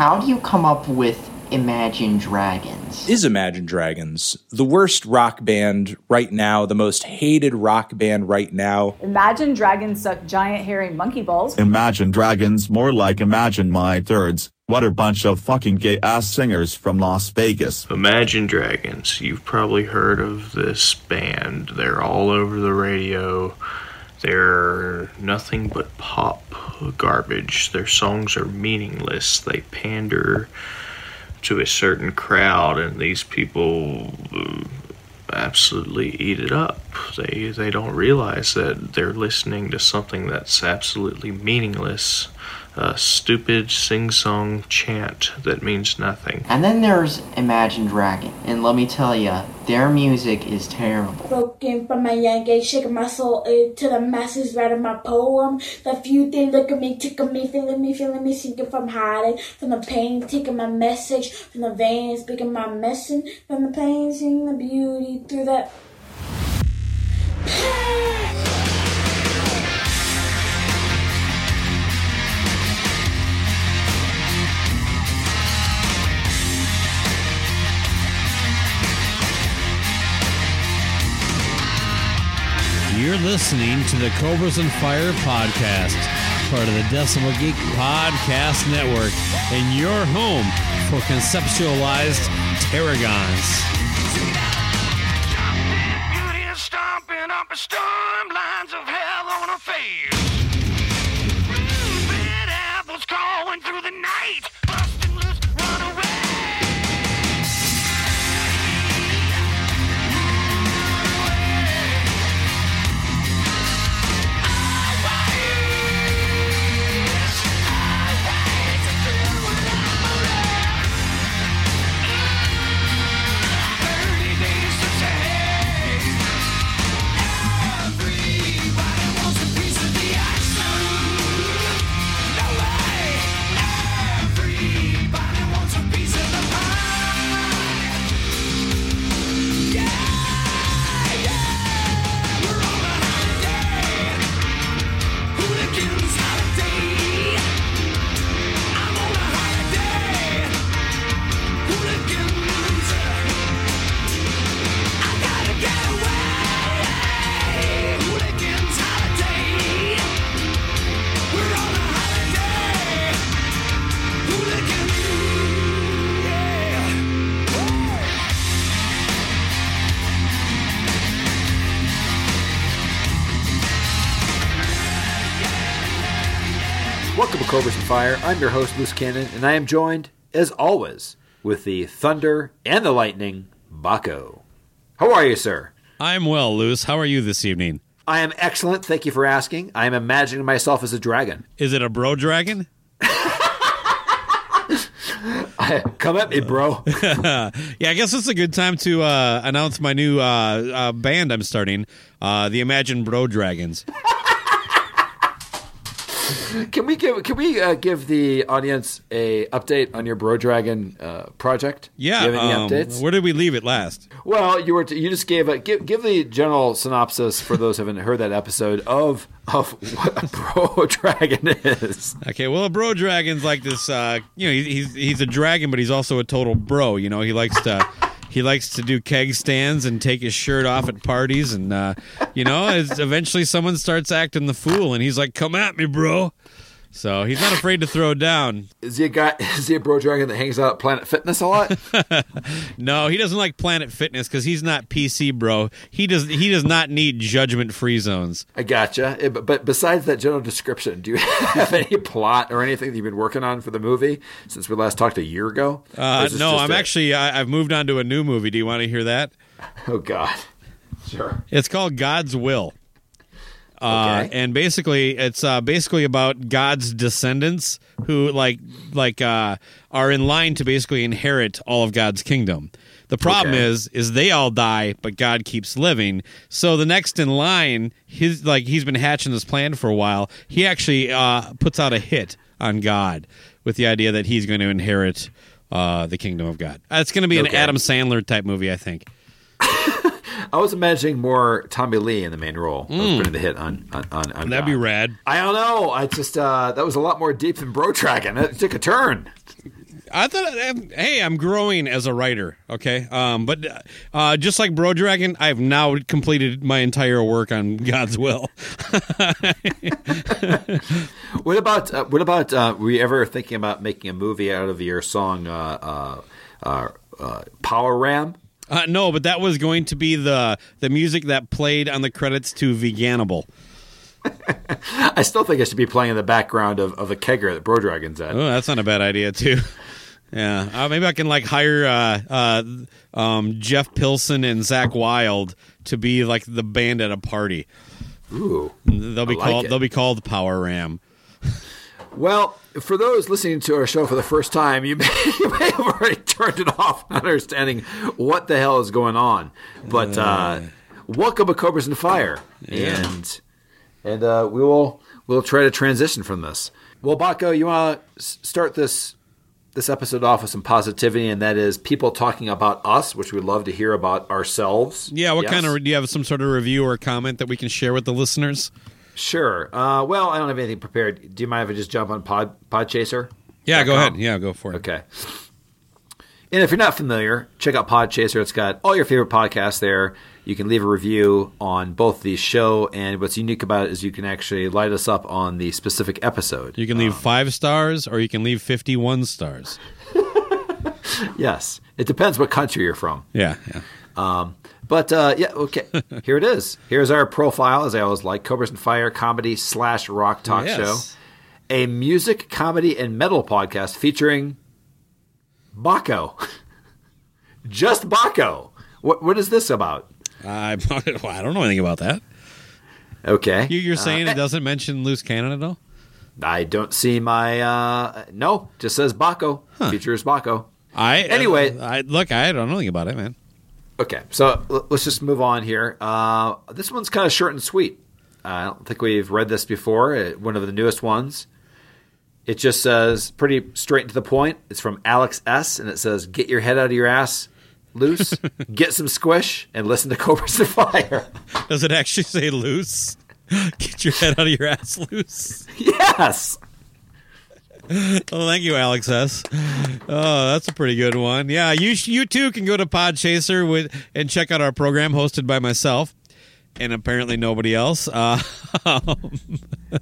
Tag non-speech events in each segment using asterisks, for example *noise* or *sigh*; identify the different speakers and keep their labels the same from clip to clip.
Speaker 1: How do you come up with Imagine Dragons?
Speaker 2: Is Imagine Dragons the worst rock band right now, the most hated rock band right now?
Speaker 3: Imagine Dragons suck giant hairy monkey balls.
Speaker 4: Imagine Dragons more like Imagine My Thirds. What a bunch of fucking gay ass singers from Las Vegas.
Speaker 5: Imagine Dragons. You've probably heard of this band. They're all over the radio. They're nothing but pop garbage. Their songs are meaningless. They pander to a certain crowd, and these people uh, absolutely eat it up. They they don't realize that they're listening to something that's absolutely meaningless. A stupid sing-song chant that means nothing.
Speaker 1: And then there's Imagine Dragon, and let me tell you, their music is terrible.
Speaker 6: Broken from my young age, shaking my soul into the masses, writing my poem. The few they look at me, tickle me, feeling me, feeling me, sinking from hiding, from the pain, taking my message, from the veins, speaking my message, from the pain, seeing the beauty through that.
Speaker 7: You're listening to the Cobras and Fire podcast, part of the Decibel Geek Podcast Network, and your home for conceptualized tarragons.
Speaker 8: stomping up a storm, lines of hell on her face.
Speaker 9: Fire. I'm your host, Loose Cannon, and I am joined, as always, with the thunder and the lightning, Bakko. How are you, sir?
Speaker 7: I'm well, Loose. How are you this evening?
Speaker 9: I am excellent. Thank you for asking. I am imagining myself as a dragon.
Speaker 7: Is it a bro dragon? *laughs*
Speaker 9: Come at me, bro. *laughs*
Speaker 7: yeah, I guess it's a good time to uh, announce my new uh, uh, band I'm starting, uh, the Imagine Bro Dragons. *laughs* *laughs*
Speaker 9: Can we give Can we uh, give the audience a update on your Bro Dragon uh, project?
Speaker 7: Yeah,
Speaker 9: Do you have any
Speaker 7: um,
Speaker 9: updates?
Speaker 7: where did we leave it last?
Speaker 9: Well, you were you just gave a give give the general synopsis for those who haven't heard that episode of of what a Bro *laughs* Dragon is.
Speaker 7: Okay, well, a bro dragon's like this. Uh, you know, he's he's a dragon, but he's also a total bro. You know, he likes to he likes to do keg stands and take his shirt off at parties, and uh, you know, eventually someone starts acting the fool, and he's like, "Come at me, bro." So he's not afraid to throw down.
Speaker 9: Is he a guy? *laughs* Is he a Bro Dragon that hangs out at Planet Fitness a lot? *laughs*
Speaker 7: No, he doesn't like Planet Fitness because he's not PC, bro. He does he does not need judgment free zones.
Speaker 9: I gotcha. Eh, But, but besides that general description, do you *laughs* have any plot or anything that you've been working on for the movie since we last talked a year ago?
Speaker 7: Uh, no, I'm
Speaker 9: a-
Speaker 7: actually I, I've moved on to a new movie. Do you want to hear that?
Speaker 9: Oh God. Sure.
Speaker 7: It's called God's Will. Uh,
Speaker 9: Okay.
Speaker 7: and basically, it's uh, basically about God's descendants who like like uh, are in line to basically inherit all of God's kingdom. The problem
Speaker 9: Okay.
Speaker 7: is is they all die, but God keeps living. So the next in line, his like he's been hatching this plan for a while. He actually uh, puts out a hit on God with the idea that he's going to inherit uh, the kingdom of God. Uh, It's going to be an
Speaker 9: Okay.
Speaker 7: Adam Sandler type movie, I think.
Speaker 9: I was imagining more Tommy Lee in the main role. I was putting the hit on on on. on.
Speaker 7: That'd be rad.
Speaker 9: I don't know. I just uh, that was a lot more deep than Bro Dragon. It took a turn.
Speaker 7: I thought, um, hey, I'm growing as a writer. Okay, um, but uh, just like Bro Dragon, I've now completed my entire work on God's will. *laughs*
Speaker 9: What about uh, what about uh, were you ever thinking about making a movie out of your song uh, uh, uh, uh, Power Ram?
Speaker 7: Uh, no, but that was going to be the the music that played on the credits to Veganable. *laughs*
Speaker 9: I still think it should be playing in the background of, of the kegger that Bro Dragon's at.
Speaker 7: Oh, that's not a bad idea too. *laughs* Yeah, uh, maybe I can like hire uh, uh, um, Jeff Pilson and Zakk Wylde to be like the band at a party.
Speaker 9: Ooh,
Speaker 7: They'll be
Speaker 9: like
Speaker 7: called
Speaker 9: it.
Speaker 7: they'll be called Power Ram.
Speaker 9: Well, for those listening to our show for the first time, you *laughs* may, you may have already turned it off, *laughs* not understanding what the hell is going on. But uh, welcome to Cobras and Fire, and and uh, we will we'll try to transition from this. Well, Bakko, you want to start this this episode off with some positivity, and that is people talking about us, which we'd love to hear about ourselves.
Speaker 7: Yeah, what
Speaker 9: Yes?
Speaker 7: kind of do you have some sort of review or comment that we can share with the listeners?
Speaker 9: Sure. Uh, well, I don't have anything prepared. Do you mind if I just jump on Pod Podchaser?
Speaker 7: Yeah, go ahead. Yeah, go for it.
Speaker 9: Okay. And if you're not familiar, check out Podchaser. It's got all your favorite podcasts there. You can leave a review on both the show, and what's unique about it is you can actually light us up on the specific episode.
Speaker 7: You can leave five stars or you can leave 51 stars. *laughs*
Speaker 9: Yes, it depends what country you're from.
Speaker 7: Yeah, yeah.
Speaker 9: Um, but uh, yeah, okay. *laughs* Here it is. Here's our profile, as I always like: Cobras and Fire comedy slash rock talk
Speaker 7: Yes.
Speaker 9: show, a music, comedy, and metal podcast featuring Bakko. *laughs* Just Bakko. What what is this about?
Speaker 7: I, I don't know anything about that.
Speaker 9: Okay,
Speaker 7: You, you're saying
Speaker 9: Uh,
Speaker 7: it doesn't mention loose cannon at all?
Speaker 9: I don't see my uh no, just says Bakko. Features Bakko.
Speaker 7: I
Speaker 9: Anyway.
Speaker 7: I, look, I don't know anything about it, man.
Speaker 9: Okay, so l- let's just move on here. Uh, this one's kind of short and sweet. Uh, I don't think we've read this before. Uh, one of the newest ones. It just says pretty straight to the point. It's from Alex S. and it says, "Get your head out of your ass, loose. *laughs* get some squish, and listen to Cobras and Fire."
Speaker 7: Does it actually say loose? *laughs* Get your head out of your ass loose. *laughs*
Speaker 9: yes. *laughs*
Speaker 7: Well, thank you, Alex S. Oh, that's a pretty good one. Yeah, you you too can go to Podchaser with and check out our program hosted by myself and apparently nobody else. Uh, *laughs*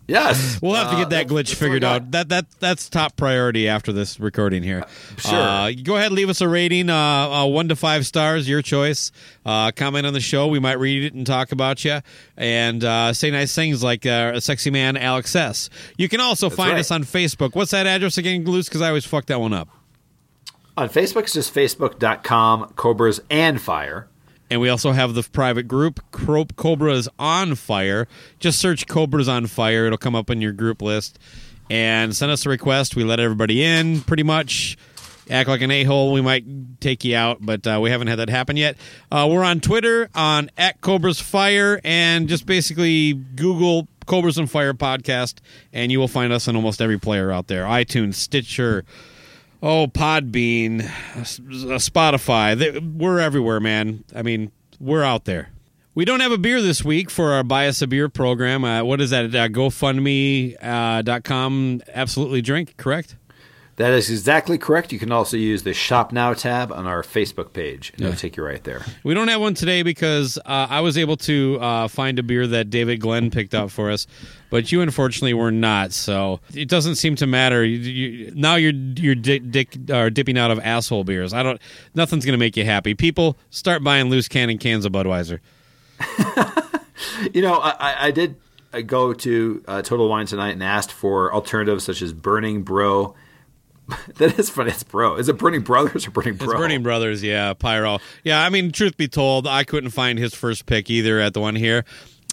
Speaker 9: Yes. *laughs*
Speaker 7: we'll have to
Speaker 9: Uh,
Speaker 7: get that
Speaker 9: that's-
Speaker 7: glitch figured out. That that that's top priority after this recording here.
Speaker 9: Sure.
Speaker 7: Uh, go ahead, leave us a rating, uh, uh, one to five stars, your choice. Uh, comment on the show. We might read it and talk about you, and uh, say nice things like uh, a sexy man, Alex S. You can also find
Speaker 9: right.
Speaker 7: us on Facebook. What's that address again, Loose? Because I always fuck that one up.
Speaker 9: On Facebook, it's just facebook.com, Cobras and Fire.
Speaker 7: And we also have the private group, Cobras on Fire. Just search Cobras on Fire. It'll come up in your group list. And send us a request. We let everybody in, pretty much. Act like an a hole. We might take you out, but uh, we haven't had that happen yet. Uh, we're on Twitter on at Cobras Fire, and just basically Google Cobras and Fire podcast, and you will find us on almost every player out there iTunes, Stitcher, Oh, Podbean, Spotify. They, we're everywhere, man. I mean, we're out there. We don't have a beer this week for our Buy Us a Beer program. Uh, what is that? Uh, GoFundMe.com. Uh, absolutely drink, correct?
Speaker 9: That is exactly correct. You can also use the Shop Now tab on our Facebook page, and it'll take you right there.
Speaker 7: We don't have one today because uh, I was able to uh, find a beer that David Glenn picked out for us, but you unfortunately were not. So it doesn't seem to matter. You, you, now you're you're di- dick, uh, dipping out of asshole beers. I don't. Nothing's gonna make you happy. People start buying loose cannon cans of Budweiser. *laughs*
Speaker 9: You know, I, I- I did go to uh, Total Wine tonight and asked for alternatives such as Burning Bro. *laughs* that is funny. It's Bro. Is it Burning Brothers or Burning Bro?
Speaker 7: It's Burning Brothers, yeah, Pyro. Yeah, I mean, truth be told, I couldn't find his first pick either at the one here.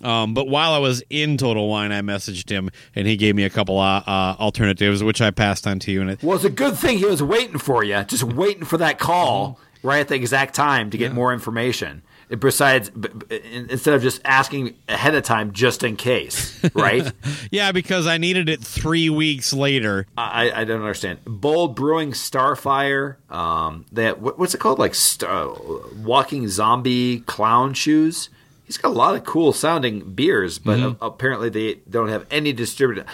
Speaker 8: Um, but while I was in Total Wine, I messaged him and he gave me a couple uh, uh, alternatives, which I passed on to you. And it,
Speaker 9: Well, it's a good thing he was waiting for you, just waiting for that call right at the exact time to get more information. Besides, instead of just asking ahead of time just in case, right? *laughs*
Speaker 8: yeah, because I needed it three weeks later.
Speaker 9: I, I don't understand. Bold Brewing Starfire. Um, that what, what's it called? Like star, walking zombie clown shoes. He's got a lot of cool sounding beers, but
Speaker 8: Mhm.
Speaker 9: a- apparently they don't have any distributor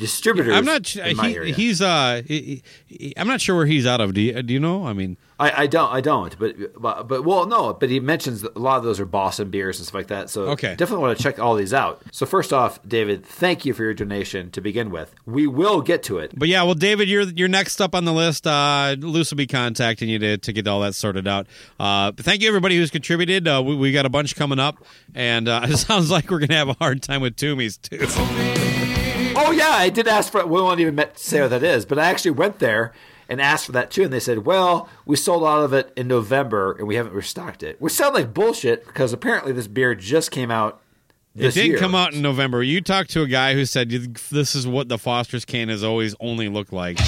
Speaker 9: distributors.
Speaker 8: I'm not.
Speaker 9: in my
Speaker 8: He,
Speaker 9: area.
Speaker 8: he's. Uh, he- he- I'm not sure where he's out of. Do you, do you know? I mean,
Speaker 9: I, I don't, I don't, but, but but well, no, but he mentions that a lot of those are Boston beers and stuff like that. So
Speaker 8: Okay.
Speaker 9: definitely want to check all these out. So first off, David, thank you for your donation to begin with. We will get to it.
Speaker 8: But yeah, well, David, you're you're next up on the list. Uh, Loose will be contacting you to, to get all that sorted out. Uh, but thank you everybody who's contributed. Uh, we, we got a bunch coming up, and uh, *laughs* it sounds like we're gonna have a hard time with Toomey's too.
Speaker 9: Oh yeah, I did ask for. It. We won't even met- say what that is, but I actually went there and asked for that too, and they said, "Well, we sold out of it in November, and we haven't restocked it." Which sound like bullshit because apparently this beer just came out.
Speaker 8: It did
Speaker 9: year.
Speaker 8: come out in November. You talked to a guy who said this is what the Foster's can has always only looked like.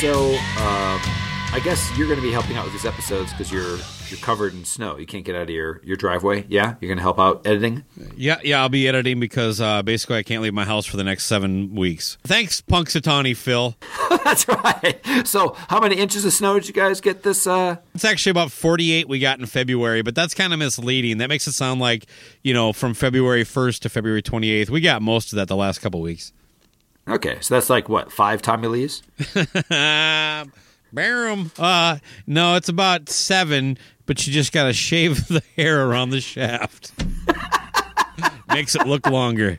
Speaker 10: So,
Speaker 9: um, I guess you're going to be helping out with these episodes because you're you're covered in snow. You can't get out of your, your driveway. Yeah, you're going to help out editing.
Speaker 7: Yeah, yeah, I'll be editing because uh, basically I can't leave my house for the next seven weeks. Thanks, Punxsutawney Phil. *laughs*
Speaker 9: That's right. So, how many inches of snow did you guys get this? Uh,
Speaker 7: It's actually about 48 we got in February, but that's kind of misleading. That makes it sound like, you know, from February 1st to February 28th. We got most of that the last couple weeks.
Speaker 9: Okay, so that's like what five Tommy Lees? *laughs*
Speaker 7: Barum. Uh, no, it's about seven, but you just got to shave *laughs* the hair around the shaft. *laughs* Makes it look longer.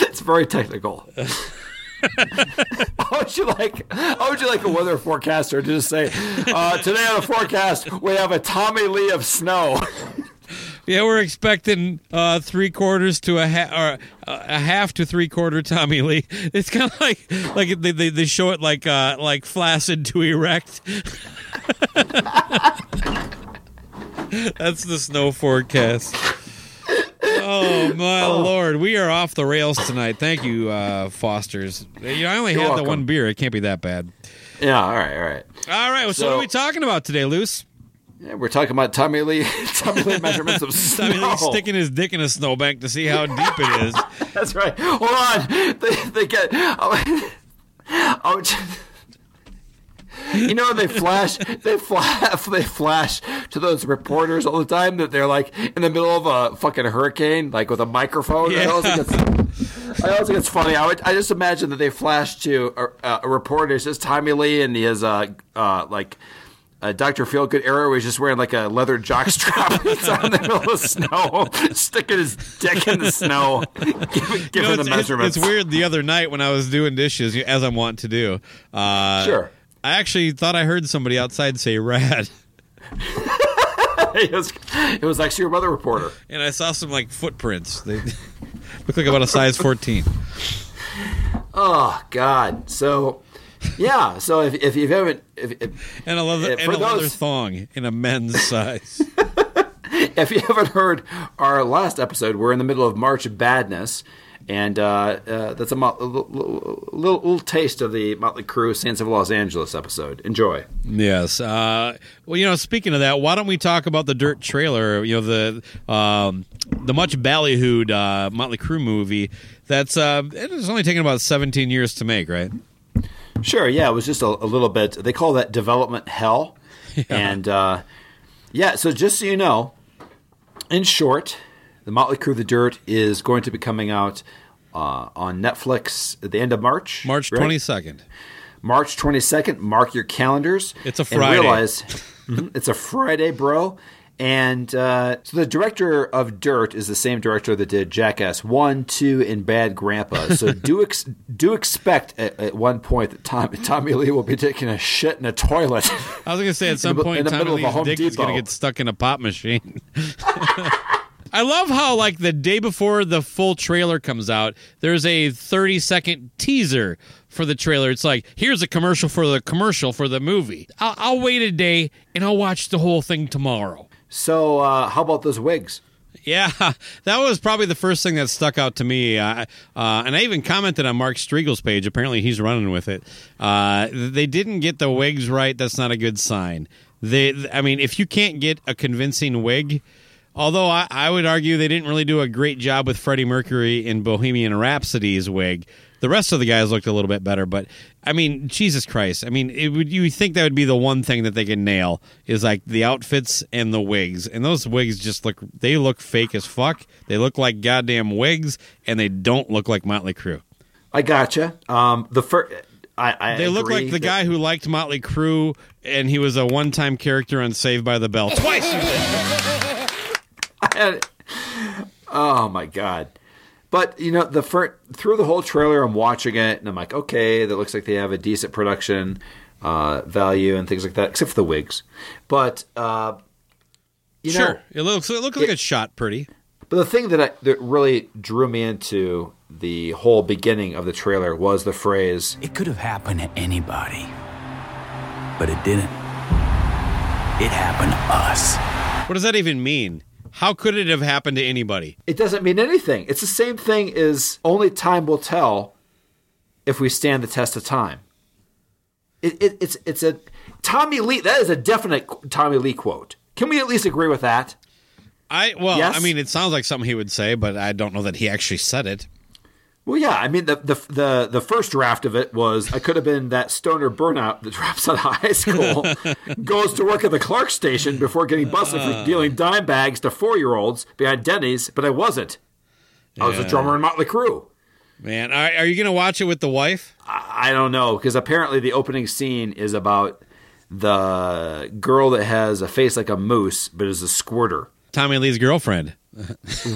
Speaker 9: It's very technical. how would you like? How would you like a weather forecaster to just say, uh, "Today on the forecast, we have a Tommy Lee of snow."
Speaker 7: Yeah, we're expecting uh, three quarters to a half, or uh, a half to three quarter Tommy Lee. *laughs* It's kind of like like they, they they show it like uh like flaccid to erect. *laughs* That's the snow forecast. Oh my lord, we are off the rails tonight. Thank you, uh, Foster's. You know, I only
Speaker 9: You're
Speaker 7: had the one beer. It can't be that bad.
Speaker 9: yeah. All right. All right.
Speaker 7: All right, so, what are we talking about today, Loose?
Speaker 9: Yeah, we're talking about Tommy Lee. *laughs* Tommy Lee measurements of snow. *laughs*
Speaker 7: Tommy Lee sticking his dick in a snowbank to see how deep it is. *laughs*
Speaker 9: That's right. Hold on. They, they get. Oh, oh, you know they flash. They flash. They flash to those reporters all the time that they're like in the middle of a fucking hurricane, like with a microphone. I always think it's, I always think it's funny. I would. I just imagine that they flash to a, reporter. It's just Tommy Lee and he has uh uh like. Uh, Dr. Feelgood era where he's just wearing like a leather jockstrap. he's out in the middle of snow, *laughs* sticking his dick in the snow, *laughs* giving,
Speaker 7: You
Speaker 9: giving
Speaker 7: know,
Speaker 9: the measurements.
Speaker 7: it's weird. The other night when I was doing dishes, as I'm wont to do, uh,
Speaker 9: Sure.
Speaker 7: I actually thought I heard somebody outside say "rad," *laughs*
Speaker 9: it, was, it was actually your mother reporter.
Speaker 7: and I saw some like footprints. They look like about a size 14.
Speaker 9: Oh God! So, yeah. So if, if you haven't, if, if,
Speaker 7: And a leather, and a leather
Speaker 9: those-
Speaker 7: thong in a men's size. *laughs*
Speaker 9: if you haven't heard our last episode, we're in the middle of March Badness, and uh, uh, that's a, mo- a little, little, little taste of the Motley Crue Saints of Los Angeles" episode. Enjoy.
Speaker 7: Yes. Uh, well, you know, speaking of that, why don't we talk about the Dirt trailer? You know, the um, the much ballyhooed uh, Motley Crue movie. That's uh, it only taken about 17 years to make, right?
Speaker 9: Sure. Yeah, it was just a, a little bit. They call that development hell, *laughs* and uh, yeah. So just so you know, in short, the Motley Crue "The Dirt" is going to be coming out uh, on Netflix at the end of March.
Speaker 7: March
Speaker 9: right?
Speaker 7: 22nd.
Speaker 9: March 22nd. Mark your calendars.
Speaker 7: It's a Friday.
Speaker 9: realize *laughs* it's a Friday, bro. And uh, so the director of Dirt is the same director that did Jackass 1, 2, and Bad Grandpa. So *laughs* do ex- do expect at, at one point that Tom, Tommy Lee will be taking a shit in a toilet.
Speaker 7: I was going to say at some
Speaker 9: the-
Speaker 7: point,
Speaker 9: in the
Speaker 7: Tommy
Speaker 9: middle of a
Speaker 7: Lee's
Speaker 9: Home
Speaker 7: dick is going to get stuck in a pop machine. *laughs* I love how, like, the day before the full trailer comes out, there's a 30 second teaser for the trailer. It's like, here's a commercial for the commercial for the movie. I'll, I'll wait a day and I'll watch the whole thing tomorrow.
Speaker 9: So uh, how about those wigs?
Speaker 7: Yeah, *laughs* that was probably the first thing that stuck out to me. Uh, uh, and I even commented on Mark Strigl's page. Apparently, he's running with it. Uh, they didn't get the wigs right. That's not a good sign. They, I mean, if you can't get a convincing wig, although I, I would argue they didn't really do a great job with Freddie Mercury in Bohemian Rhapsody's wig. The rest of the guys looked a little bit better, but I mean, Jesus Christ! I mean, it would you think that would be the one thing that they can nail is like the outfits and the wigs, and those wigs just look they look fake as fuck. They look like goddamn wigs, and they don't look like Motley Crue.
Speaker 9: I gotcha. Um, the first. I, I
Speaker 7: They look like the
Speaker 9: that-
Speaker 7: guy who liked Motley Crue, and he was a one-time character on Saved by the Bell twice. *laughs*
Speaker 9: Oh my god! But you know, the fir- through the whole trailer, I'm watching it, and I'm like, okay, that looks like they have a decent production uh, value and things like that, except for the wigs. But uh, you know,
Speaker 7: sure, it looks it looks like it's shot pretty.
Speaker 9: but the thing that I, that really drew me into the whole beginning of the trailer was the phrase,
Speaker 11: It could have happened to anybody, but it didn't. It happened to us.
Speaker 7: What does that even mean? How could it have happened to anybody?
Speaker 9: It doesn't mean anything. It's the same thing as only time will tell if we stand the test of time. it, it, it's it's a Tommy Lee. That is a definite Tommy Lee quote. Can we at least agree with that?
Speaker 7: I well,
Speaker 9: Yes?
Speaker 7: I mean, it sounds like something he would say, but I don't know that he actually said it.
Speaker 9: Well, yeah. I mean, the the the, the first draft of it was I could have been that stoner burnout that *laughs* drops out of high school, *laughs* goes to work at the Clark station before getting busted for uh. dealing dime bags to four year olds behind Denny's, but I wasn't. I was a drummer in Motley Crue.
Speaker 7: Man, are, are you going to watch it with the wife?
Speaker 9: I don't know because apparently the opening scene is about the girl that has a face like a moose but is a squirter.
Speaker 7: Tommy Lee's girlfriend.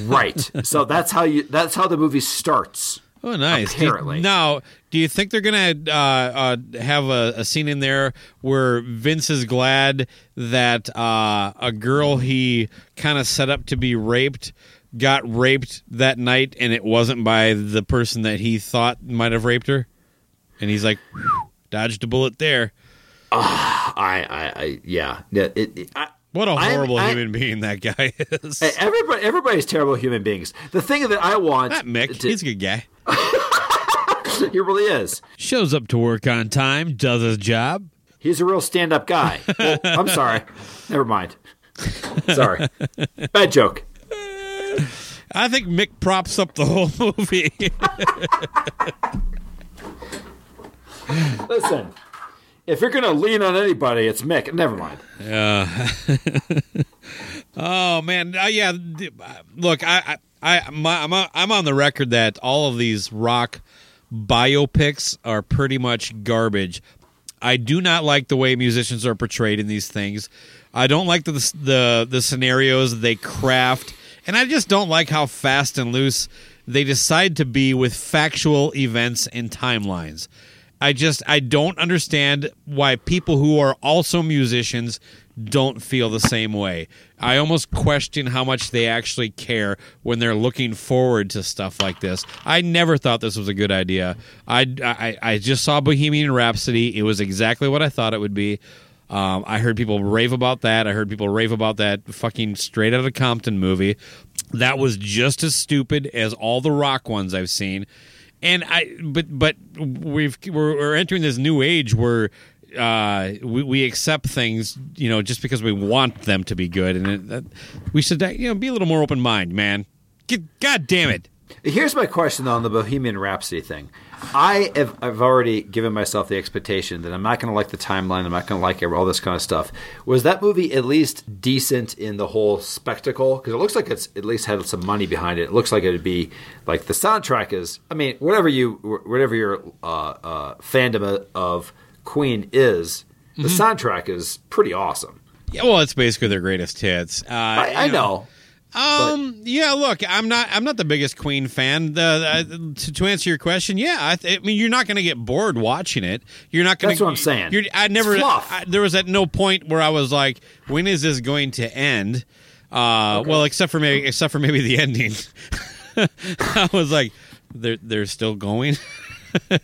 Speaker 9: Right. *laughs* so that's how you. That's how the movie starts.
Speaker 7: Oh, nice. Do you-
Speaker 9: Apparently.
Speaker 7: now, do you think they're going to uh, uh, have a, a scene in there where Vince is glad that uh, a girl he kind of set up to be raped got raped that night and it wasn't by the person that he thought might have raped her? And he's like, "Whew, dodged a bullet there.
Speaker 9: I. I. I yeah. It, it, I,
Speaker 7: What a horrible
Speaker 9: I-
Speaker 7: human being that guy *laughs* is.
Speaker 9: Everybody, everybody's terrible human beings. The thing that I want,
Speaker 7: Not Mick.
Speaker 9: to-
Speaker 7: He's a good guy. *laughs*
Speaker 9: he really is.
Speaker 7: Shows up to work on time, does his job.
Speaker 9: He's a real stand-up guy. Well, *laughs* I'm sorry. Never mind. Sorry. Bad joke.
Speaker 7: I think Mick props up the whole movie.
Speaker 9: Listen, if you're gonna lean on anybody, it's Mick. Never mind.
Speaker 7: Yeah. *laughs* oh man, uh, yeah. uh, Look, I, I, my, I'm, on- I'm on the record that all of these rock biopics are pretty much garbage. I do not like the way musicians are portrayed in these things. I don't like the the the scenarios they craft, and I just don't like how fast and loose they decide to be with factual events and timelines. I just I don't understand why people who are also musicians don't feel the same way. I almost question how much they actually care when they're looking forward to stuff like this. I never thought this was a good idea. I, I, I just saw Bohemian Rhapsody. It was exactly what I thought it would be. Um, I heard people rave about that. I heard people rave about that fucking straight out of Compton movie. That was just as stupid as all the rock ones I've seen. And I, but but we've we're, we're entering this new age where uh, we, we accept things, you know, just because we want them to be good, and it, that, we should, you know, be a little more open mind, man. God damn it!
Speaker 9: Here's my question on the Bohemian Rhapsody thing. I have I've already given myself the expectation that I'm not going to like the timeline. I'm not going to like it, all this kind of stuff. Was that movie at least decent in the whole spectacle? Because it looks like it's at least had some money behind it. It looks like it'd be like the soundtrack is. I mean, whatever you whatever your uh, uh, fandom of Queen is, the
Speaker 7: Mhm.
Speaker 9: soundtrack is pretty awesome.
Speaker 7: Yeah, well, it's basically their greatest hits. Uh,
Speaker 9: I, I
Speaker 7: you
Speaker 9: know.
Speaker 7: Um. Yeah. Look, I'm not. I'm not the biggest Queen fan. The, the to, to answer your question, yeah. I, th- I mean, you're not going to get bored watching it. You're not going.
Speaker 9: That's what I'm saying.
Speaker 7: You're, I never. I, there was at no point where I was like, "When is this going to end?" Uh, Well, except for maybe, except for maybe the ending. *laughs* I was like, "They're they're still going." *laughs* uh,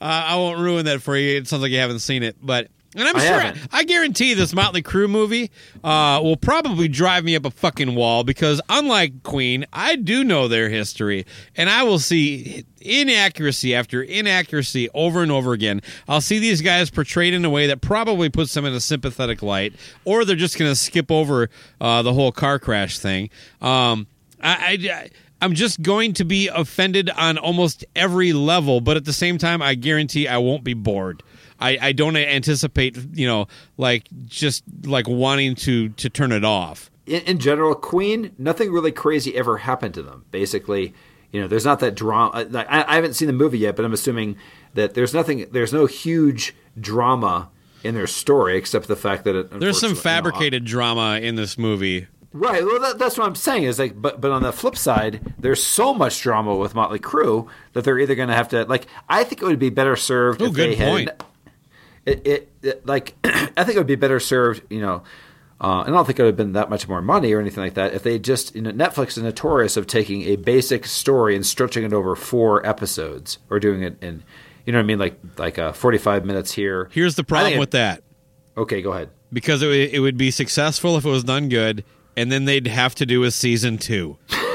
Speaker 7: I won't ruin that for you. It sounds like you haven't seen it, but and I'm
Speaker 9: I
Speaker 7: sure
Speaker 9: haven't.
Speaker 7: I guarantee this Motley Crue movie uh, will probably drive me up a fucking wall because unlike Queen, I do know their history, and I will see inaccuracy after inaccuracy over and over again. I'll see these guys portrayed in a way that probably puts them in a sympathetic light, or they're just going to skip over uh, the whole car crash thing. Um, I, I I'm just going to be offended on almost every level, but at the same time, I guarantee I won't be bored. I, I don't anticipate, you know, like just like wanting to to turn it off.
Speaker 9: in, in general, Queen, nothing really crazy ever happened to them. Basically, you know, there's not that drama. Uh, like, I, I haven't seen the movie yet, but I'm assuming that there's nothing, there's no huge drama in their story except the fact that it.
Speaker 7: There's some
Speaker 9: unfortunately, you know,
Speaker 7: fabricated drama in this movie.
Speaker 9: Right. Well, that, that's what I'm saying. Is like, but but on the flip side, there's so much drama with Motley Crue that they're either going to have to like. I think it would be better served
Speaker 7: Oh,
Speaker 9: if
Speaker 7: good
Speaker 9: they had. It, it, it like *clears throat* I think it would be better served, you know. Uh, and I don't think it would have been that much more money or anything like that if they just, you know, Netflix is notorious of taking a basic story and stretching it over four episodes or doing it in, you know what I mean, like like uh, 45 minutes here.
Speaker 7: Here's the problem
Speaker 9: think
Speaker 7: with
Speaker 9: it-
Speaker 7: that.
Speaker 9: Okay, go ahead.
Speaker 7: Because it, it would be successful if it was done good, and then they'd have to do a season two. *laughs*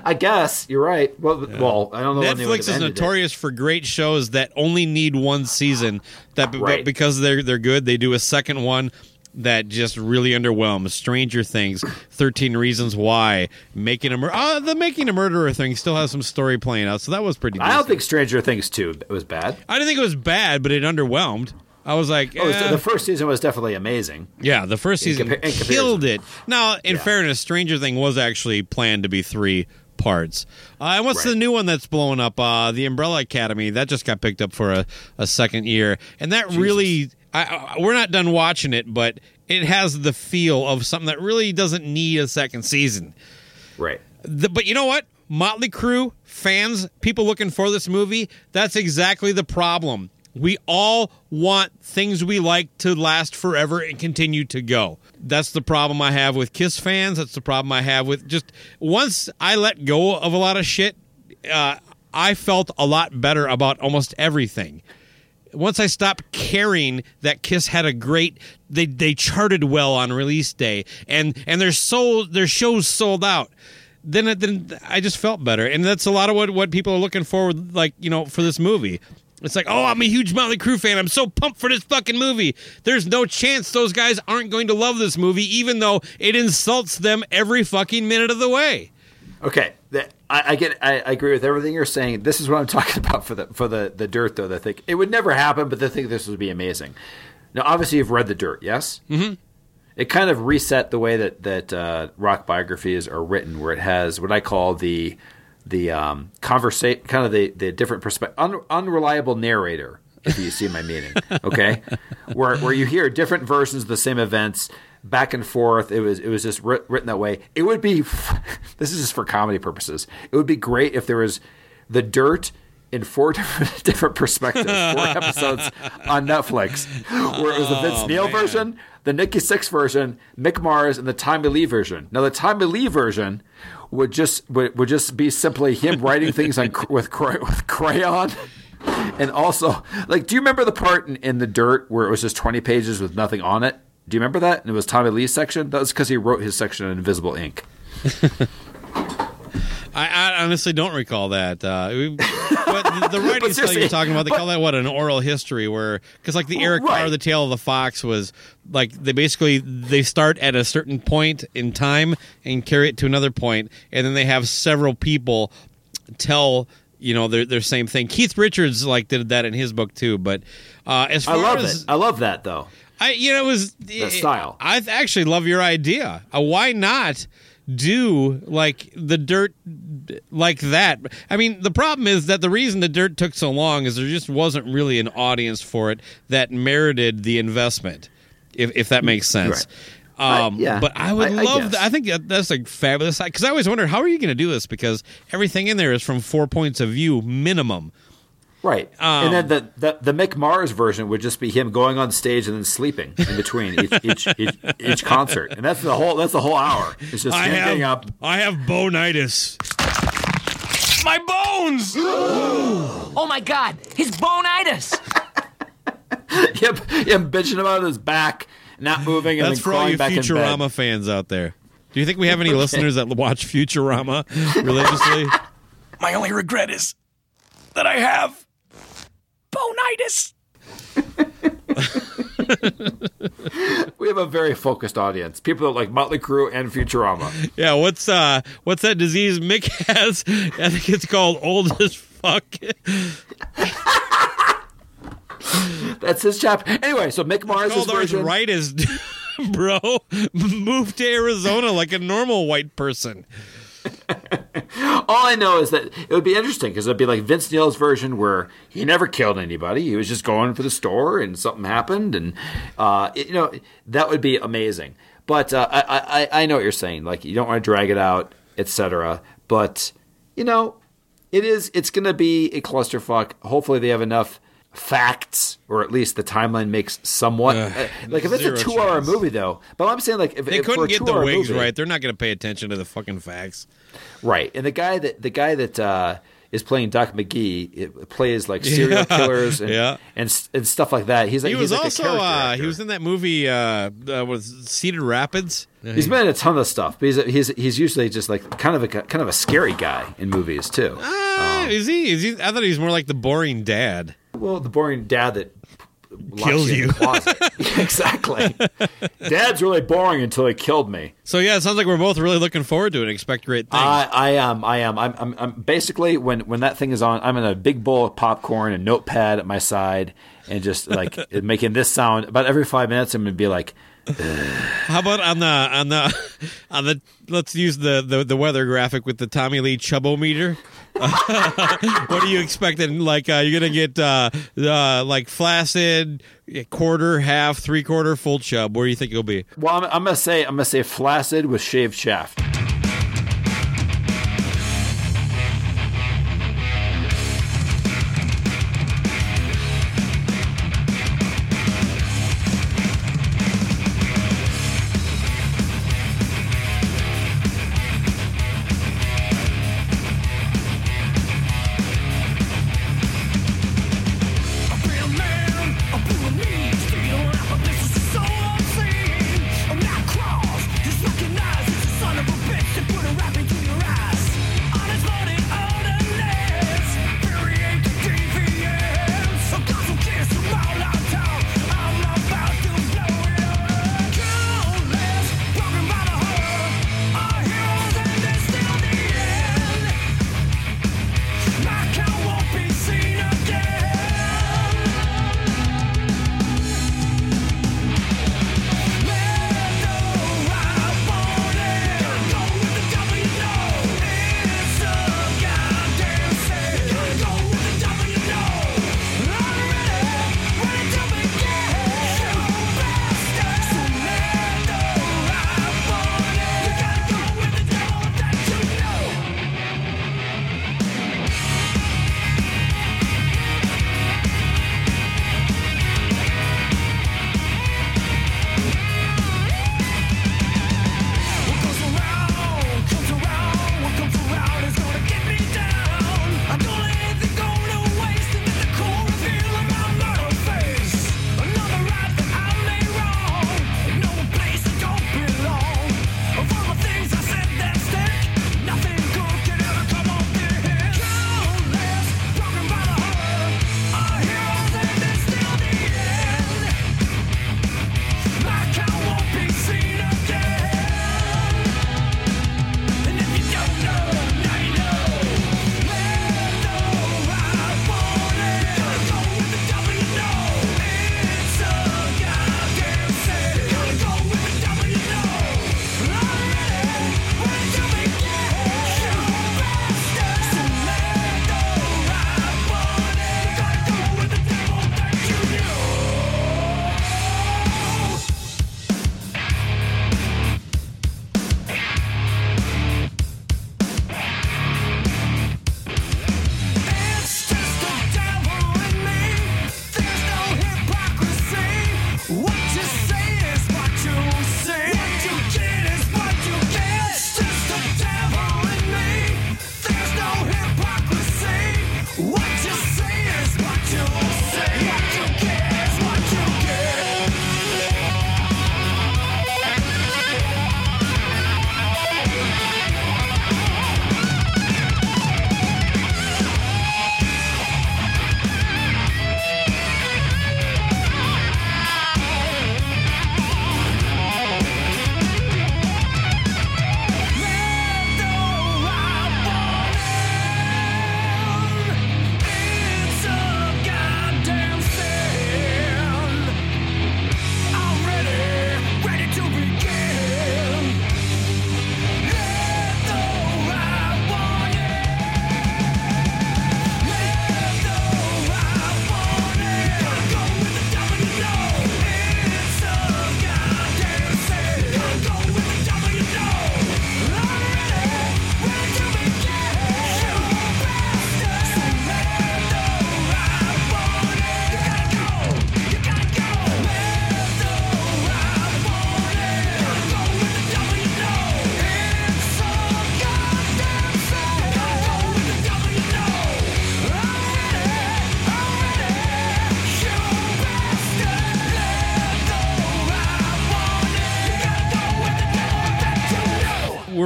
Speaker 7: *laughs*
Speaker 9: I guess you're right. Well, well, I don't know. when they would
Speaker 7: Netflix is
Speaker 9: ended it.
Speaker 7: notorious for great shows that only need one season. That but
Speaker 9: Right.
Speaker 7: because they're they're good, they do a second one that just really underwhelms. Stranger Things, Thirteen Reasons Why, Making a Mur- uh, the Making a Murderer thing still has some story playing out, so that was pretty.
Speaker 9: I don't think Stranger Things two was bad.
Speaker 7: I didn't think it was bad, but it underwhelmed. I was like,
Speaker 9: Oh, so
Speaker 7: eh.
Speaker 9: the first season was definitely amazing.
Speaker 7: Yeah, the first
Speaker 9: In
Speaker 7: season
Speaker 9: compa- in
Speaker 7: killed it. Now, in fairness, Stranger Thing was actually planned to be three parts. Uh, and what's
Speaker 9: Right.
Speaker 7: the new one that's blowing up? Uh, the Umbrella Academy that just got picked up for a, a second year, and that really. I, I, we're not done watching it, but it has the feel of something that really doesn't need a second season.
Speaker 9: Right.
Speaker 7: The, but you know what? Motley Crue fans, people looking for this movie, that's exactly the problem. We all want things we like to last forever and continue to go. That's the problem I have with Kiss fans. That's the problem I have with just once I let go of a lot of shit, uh, I felt a lot better about almost everything once I stopped caring that Kiss had a great they they charted well on release day and and their sold their shows sold out then then I just felt better and that's a lot of what what people are looking forward like you know for this movie it's like oh I'm a huge Motley Crue fan I'm so pumped for this fucking movie there's no chance those guys aren't going to love this movie even though it insults them every fucking minute of the way
Speaker 9: Okay, that, I, I get. I, I agree with everything you're saying. This is what I'm *laughs* talking about for the for the the dirt, though. They think it would never happen, but they think this would be amazing. Now, obviously, you've read the dirt, yes. Mm-hmm. It kind of reset the way that that uh, rock biographies are written, where it has what I call the the um, conversation, kind of the the different perspective, un, unreliable narrator. If you see my meaning, *laughs* okay, where where you hear different versions of the same events back and forth. It was it was just writ, written that way. It would be *laughs* this is just for comedy purposes. It would be great if there was the dirt in four *laughs* different, different perspectives, four episodes on Netflix, where it was the Vince Neil version, the Nikki Sixx version, Mick Mars, and the Tommy Lee version. Now the Tommy Lee version would just would, would just be simply him writing things on with cray- with crayon. And also, like, do you remember the part in, in the dirt where it was just twenty pages with nothing on it? Do you remember that? And it was Tommy Lee's section. That was because he wrote his section in invisible ink. *laughs*
Speaker 7: I, I honestly don't recall that. Uh, but the, the *laughs* writing style you're talking about, they call that what an oral history, where because like the Eric Carr, the Tale of the Fox was like they basically they start at a certain point in time and carry it to another point, and then they have several people tell you know their their same thing. Keith Richards like did that in his book too, but uh, as
Speaker 9: I
Speaker 7: far
Speaker 9: love
Speaker 7: as
Speaker 9: it. I love that though.
Speaker 7: I you know it was
Speaker 9: That style.
Speaker 7: I actually love your idea. Uh, why not do like the dirt like that? I mean, the problem is that the reason the dirt took so long is there just wasn't really an audience for it that merited the investment. If if that makes sense.
Speaker 9: Right.
Speaker 7: Um,
Speaker 9: I- yeah,
Speaker 7: but I would
Speaker 9: I- I
Speaker 7: love. that. I think that, that's like fabulous. Because I always wondered how are you going to do this? Because everything in there is from four points of view minimum.
Speaker 9: Right.
Speaker 7: Um,
Speaker 9: and then the, the the Mick Mars version would just be him going on stage and then sleeping in between each, each, each each *laughs* concert, and that's the whole that's the whole hour. It's just
Speaker 7: I
Speaker 9: him
Speaker 7: have
Speaker 9: getting up.
Speaker 7: I have bonitis.
Speaker 8: My bones! *gasps* oh my god, his bonitis! *laughs*
Speaker 9: Yep, him bitching about his back, not moving, and
Speaker 7: That's
Speaker 9: then
Speaker 7: for all you
Speaker 9: back.
Speaker 7: Futurama fans out there. Do you think we have any listeners that watch Futurama *laughs* religiously?
Speaker 11: My only regret is that I have bonitis. *laughs*
Speaker 9: We have a very focused audience. People that like Motley Crue and Futurama.
Speaker 7: Yeah, what's uh what's that disease Mick has? I think it's called old as fuck.
Speaker 9: That's his chap. Anyway, so Mick Mars'
Speaker 7: called
Speaker 9: version.
Speaker 7: arthritis, *laughs* bro. Move to Arizona like a normal white person. *laughs*
Speaker 9: All I know is that it would be interesting because it'd be like Vince Neil's version where he never killed anybody. He was just going for the store and something happened, and uh, it- you know that would be amazing. But uh, I, I I know what you're saying. Like you don't want to drag it out, etc. But you know, it is it's going to be a clusterfuck. Hopefully, they have enough facts, or at least the timeline makes somewhat. Uh, like if it's a two-hour movie, though. But I'm saying like if
Speaker 7: They
Speaker 9: if
Speaker 7: couldn't get the wigs
Speaker 9: movie-
Speaker 7: right. They're not going to pay attention to the fucking facts.
Speaker 9: Right, and the guy that the guy that uh, is playing Doc McGhee. It plays like serial
Speaker 7: Yeah.
Speaker 9: killers and,
Speaker 7: Yeah.
Speaker 9: and and stuff like that. He's like
Speaker 7: he was
Speaker 9: he's like
Speaker 7: also
Speaker 9: a
Speaker 7: uh, he was in that movie uh, uh was Cedar Rapids.
Speaker 9: He's been in a ton of stuff. But he's he's he's usually just like kind of a kind of a scary guy in movies too.
Speaker 7: Ah, is he? Is he? I thought he was more like the boring dad.
Speaker 9: Well, the boring dad that locks
Speaker 7: Kills you.
Speaker 9: the closet. Yeah, *laughs* *laughs* exactly. Dad's really boring until he killed me.
Speaker 7: So yeah, it sounds like we're both really looking forward to it. and Expect great things.
Speaker 9: I, I am. I am. I'm, I'm, I'm basically when when that thing is on, I'm in a big bowl of popcorn and notepad at my side, and just like *laughs* making this sound. About every five minutes, I'm gonna be like,
Speaker 7: How about on the on the on the? Let's use the the, the weather graphic with the Tommy Lee Chubometer. *laughs* what are you expecting? Like uh, you're gonna get uh, uh, like flaccid, quarter, half, three quarter, full chub. Where do you think it'll be?
Speaker 9: well, I'm, I'm gonna say I'm gonna say flaccid with shaved shaft.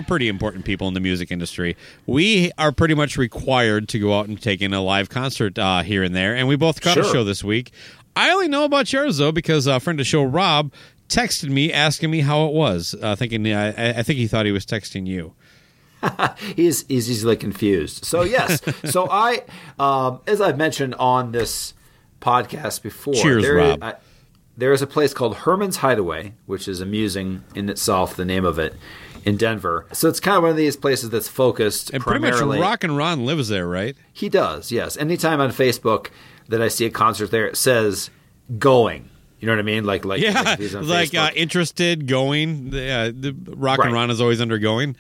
Speaker 7: Pretty important people in the music industry. We are pretty much required to go out and take in a live concert uh, here and there, and we both got a show this week. I only know about yours though because a friend of the show, Rob, texted me asking me how it was, uh, thinking uh, I, I think he thought he was texting you. *laughs*
Speaker 9: he's he's easily confused. So yes, *laughs* so I, um, as I've mentioned on this podcast before,
Speaker 7: Cheers,
Speaker 9: there-
Speaker 7: Rob.
Speaker 9: I- there is a place called Herman's Hideaway, which is amusing in itself. The name of it in Denver. So it's kind of one of these places that's focused
Speaker 7: And pretty much. Rock and Ron lives there, right?
Speaker 9: He does, yes. Anytime on Facebook that I see a concert there, it says "going." You know what I mean? Like like
Speaker 7: yeah,
Speaker 9: like if he's on *laughs*
Speaker 7: like uh, interested, going. Yeah, the Rock
Speaker 9: Right.
Speaker 7: and Ron is always undergoing.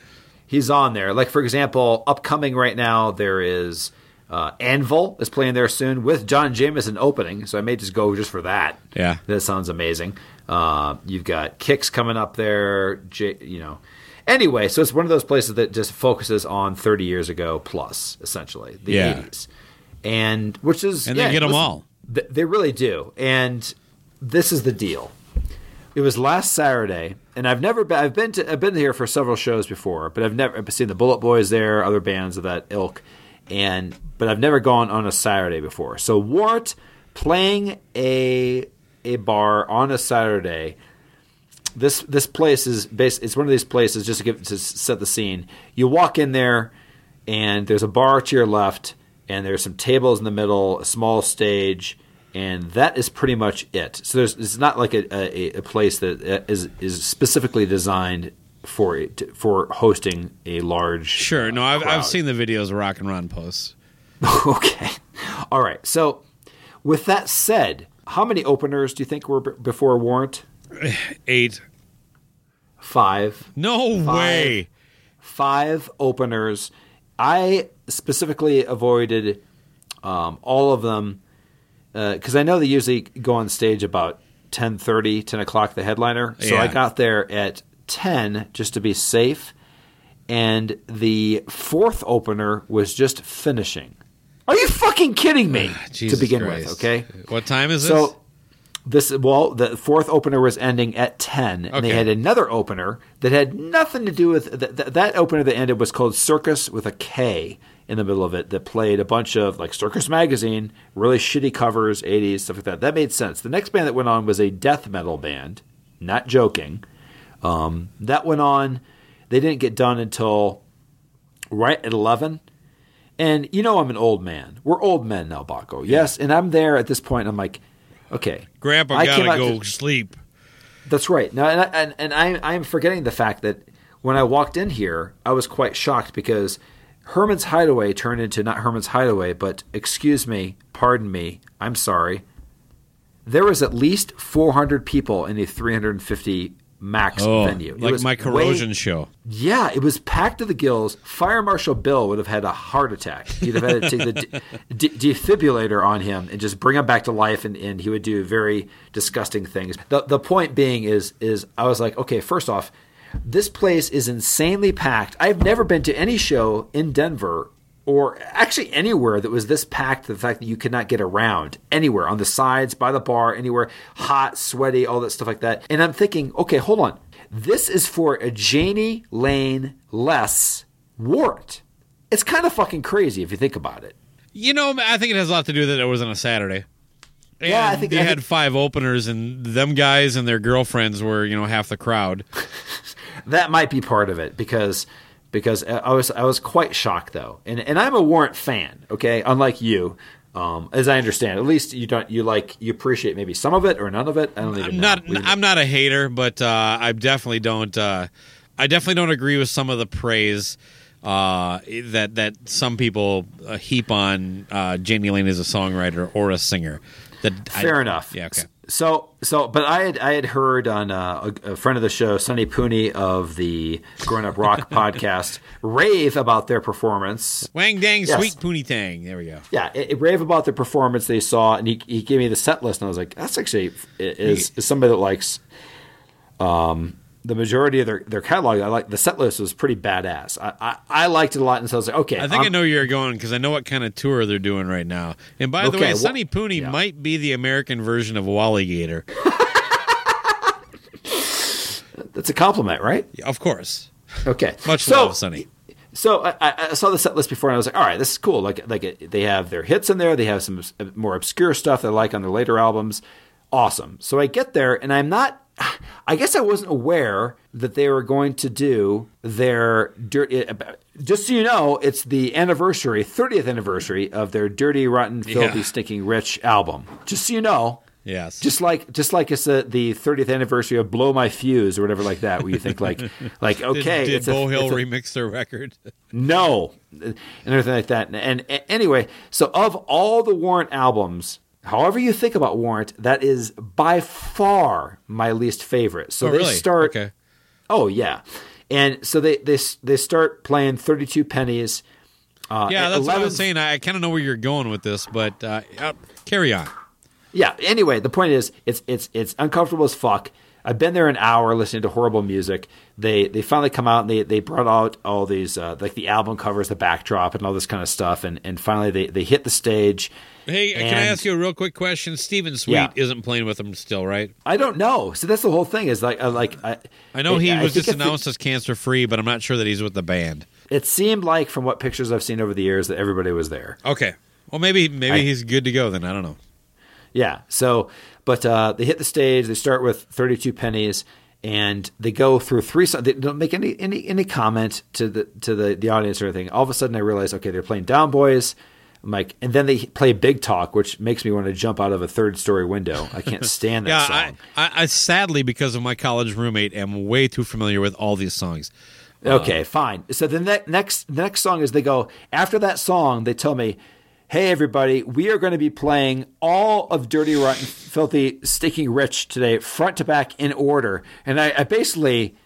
Speaker 9: he's on there. Like for example, upcoming right now there is uh, Anvil is playing there soon with John Jameson opening, so I may just go just for that.
Speaker 7: Yeah.
Speaker 9: that sounds amazing. Uh, you've got Kix coming up there. J- you know. Anyway, so it's one of those places that just focuses on 30 years ago plus, essentially the
Speaker 7: Yeah.
Speaker 9: 80s, and which is
Speaker 7: And they get them
Speaker 9: listen,
Speaker 7: all.
Speaker 9: th- they really do, and this is the deal. It was last Saturday, and I've never been. I've been to. I've been here for several shows before, but I've never I've seen the Bullet Boys there, other bands of that ilk, and but I've never gone on a Saturday before. So Wart playing a a bar on a Saturday. This this place is bas It's one of these places just to give to set the scene. You walk in there, and there's a bar to your left, and there's some tables in the middle, a small stage, and that is pretty much it. So there's it's not like a, a, a place that uh, is is specifically designed for it for hosting a large.
Speaker 7: Sure. No, I've. I've seen the videos of Rock and Ron posts. *laughs*
Speaker 9: okay, all right. So with that said, how many openers do you think were b- before Warrant?
Speaker 7: Eight.
Speaker 9: Five.
Speaker 7: No
Speaker 9: Five.
Speaker 7: way.
Speaker 9: Five openers. I specifically avoided um, all of them because I know they usually go on stage about 10.30, 10 o'clock, the headliner. So I got there at 10 just to be safe. And the fourth opener was just finishing. Are you fucking kidding me? to
Speaker 7: Jesus
Speaker 9: begin
Speaker 7: Christ.
Speaker 9: with, okay?
Speaker 7: What time is
Speaker 9: So this well, the fourth opener was ending at ten, and they had another opener that had nothing to do with th- th- that opener that ended was called Circus with a K in the middle of it that played a bunch of like Circus Magazine, really shitty covers, eighties stuff like that. That made sense. The next band that went on was a death metal band, not joking. Um, that went on. They didn't get done until right at eleven. And you know I'm an old man. We're old men now, Bakko. Yes, and I'm there at this point. And I'm like, okay,
Speaker 7: this? Grandpa
Speaker 9: I came
Speaker 7: gotta go
Speaker 9: to-
Speaker 7: sleep.
Speaker 9: that's right. Now, and I, and, and I, I'm forgetting the fact that when I walked in here, I was quite shocked because Herman's Hideaway turned into not Herman's Hideaway, but excuse me, pardon me, I'm sorry. There was at least 400 people in a 350 max
Speaker 7: Oh,
Speaker 9: venue. It
Speaker 7: like
Speaker 9: was
Speaker 7: my
Speaker 9: way-
Speaker 7: corrosion show.
Speaker 9: yeah, it was packed to the gills. Fire Marshal Bill would have had a heart attack. He'd have had to take the de- *laughs* de- defibrillator on him and just bring him back to life, and, and he would do very disgusting things. The the point being is is I was like, okay, first off, this place is insanely packed. I've never been to any show in Denver or actually anywhere that was this packed, the fact that you could not get around anywhere on the sides, by the bar, anywhere, hot, sweaty, all that stuff like that. And I'm thinking, okay, hold on. This is for a Jani Lane less Wart. It's kind of fucking crazy if you think about it.
Speaker 7: You know, I think it has a lot to do with that it was on a Saturday. And
Speaker 9: Yeah, I think-
Speaker 7: they
Speaker 9: I
Speaker 7: had
Speaker 9: think-
Speaker 7: five openers, and them guys and their girlfriends were, you know, half the crowd. *laughs*
Speaker 9: That might be part of it because because I was I was quite shocked though, and and I'm a Warrant fan. Okay, unlike you, um, as I understand, at least you don't you like you appreciate maybe some of it or none of it. I don't even
Speaker 7: I'm
Speaker 9: know.
Speaker 7: not.
Speaker 9: We-
Speaker 7: I'm not a hater, but uh, I definitely don't. Uh, I definitely don't agree with some of the praise uh, that that some people uh, heap on uh, Jani Lane as a songwriter or a singer. That I-
Speaker 9: Fair enough.
Speaker 7: Yeah. Okay.
Speaker 9: So, so, but I had I had heard on uh, a, a friend of the show, Sonny Pooney of the Grown Up Rock *laughs* podcast, rave about their performance.
Speaker 7: Wang dang,
Speaker 9: Yes.
Speaker 7: sweet poony tang. There we go.
Speaker 9: Yeah, it, it rave about the performance they saw, and he, he gave me the set list, and I was like, that's actually is, is somebody that likes um, the majority of their, their catalog. I like the set list was pretty badass. I, I, I liked it a lot, and so I was like, okay,
Speaker 7: I think i
Speaker 9: I'm-
Speaker 7: know you're going because I know what kind of tour they're doing right now. And by the way,
Speaker 9: well-
Speaker 7: Sonny Pooney
Speaker 9: yeah.
Speaker 7: might be the American version of Wally Gator. *laughs*
Speaker 9: that's a compliment, right?
Speaker 7: of course.
Speaker 9: Okay. *laughs*
Speaker 7: Much
Speaker 9: so,
Speaker 7: love, Sonny.
Speaker 9: So I, I I saw the set list before, and I was like, "All right, this is cool." Like, like it, they have their hits in there. They have some uh, more obscure stuff they like on their later albums. Awesome. So I get there, and I'm not. I guess I wasn't aware that they were going to do their dirty. Just so you know, it's the anniversary, 30th anniversary of their "Dirty, Rotten, Filthy,
Speaker 7: Yeah.
Speaker 9: Stinking Rich" album. Just so you know.
Speaker 7: Yes.
Speaker 9: Just like just like it's the, the 30th anniversary of "Blow My Fuse" or whatever like that, where you think like *laughs* like okay,
Speaker 7: did, did
Speaker 9: it's a-
Speaker 7: Beau Hill
Speaker 9: it's a-
Speaker 7: remix their record? *laughs*
Speaker 9: no, and everything like that. And, and, and anyway, so of all the Warrant albums, however you think about Warrant, that is by far my least favorite. So
Speaker 7: Oh,
Speaker 9: they
Speaker 7: really?
Speaker 9: start.
Speaker 7: Okay.
Speaker 9: Oh yeah, and so they they they start playing thirty two pennies. Uh,
Speaker 7: yeah, that's what I was saying. I, I kind of know where you're going with this, but uh, carry on.
Speaker 9: Yeah. Anyway, the point is, it's it's it's uncomfortable as fuck. I've been there an hour listening to horrible music. They they finally come out and they, they brought out all these uh, like the album covers, the backdrop, and all this kind of stuff. And and finally they they hit the stage.
Speaker 7: Hey, can I ask you a real quick question? Steven Sweet
Speaker 9: Yeah.
Speaker 7: isn't playing with them still, right?
Speaker 9: I don't know. So that's the whole thing. Is like uh, like I
Speaker 7: I know he
Speaker 9: I
Speaker 7: was just
Speaker 9: it-
Speaker 7: announced as cancer free, but I'm not sure that he's with the band.
Speaker 9: It seemed like from what pictures I've seen over the years that everybody was there.
Speaker 7: Okay. Well, maybe maybe
Speaker 9: I-
Speaker 7: he's good to go then. I don't know.
Speaker 9: Yeah. So, but uh, they hit the stage. They start with 32 pennies, and they go through three. songs. They don't make any any any comment to the to the the audience or anything. All of a sudden, I realize, okay, they're playing Down Boys. I'm like, and then they play Big Talk, which makes me want to jump out of a third story window. I can't *laughs* stand that
Speaker 7: yeah,
Speaker 9: song.
Speaker 7: I, I, I sadly because of my college roommate am way too familiar with all these songs.
Speaker 9: Okay, fine. So the ne- next the next song is they go after that song. They tell me, "Hey, everybody, we are going to be playing all of Dirty, Rotten, Filthy, Stinking Rich today, front to back in order." And I, I basically,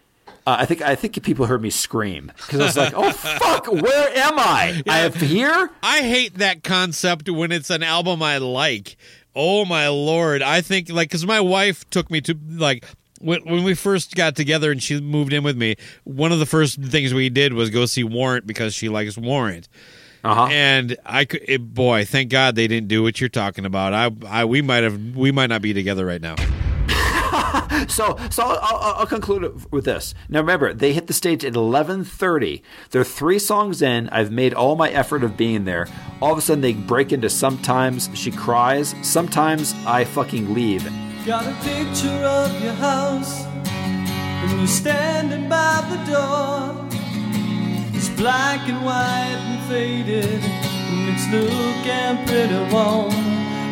Speaker 9: uh, I think I think people heard me scream because I was like, "Oh *laughs* fuck, where am I? I am here."
Speaker 7: I hate that concept when it's an album I like. Oh my lord! I think like because my wife took me to like when, when we first got together and she moved in with me. One of the first things we did was go see Warrant because she likes Warrant.
Speaker 9: Uh-huh.
Speaker 7: And I could, it, boy, thank God they didn't do what you're talking about. I, I, we might have, we might not be together right now. *laughs*
Speaker 9: So, so I'll, I'll, I'll conclude with this. Now, remember, they hit the stage at eleven thirty. They're three songs in. I've made all my effort of being there. All of a sudden, they break into. Sometimes she cries. Sometimes I fucking leave.
Speaker 8: Got a picture of your house, and you're standing by the door. Black and white and faded, and it's looking pretty warm.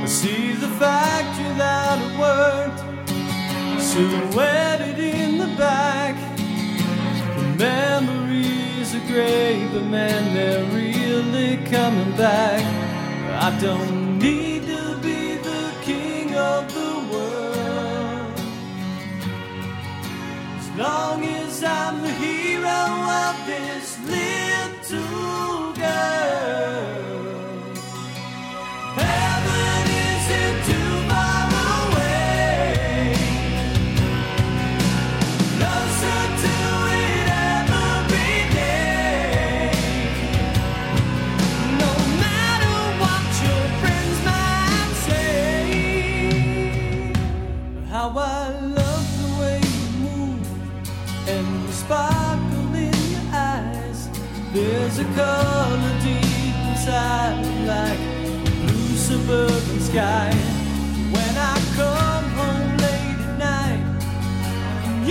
Speaker 8: I see the factory that it worked, silhouetted in the back. The memories are great, but man, they're really coming back. I don't need to be the king of the world. Long as I'm the hero of this little girl. There's a color deep inside, like blue suburban sky. When I come home late at night, and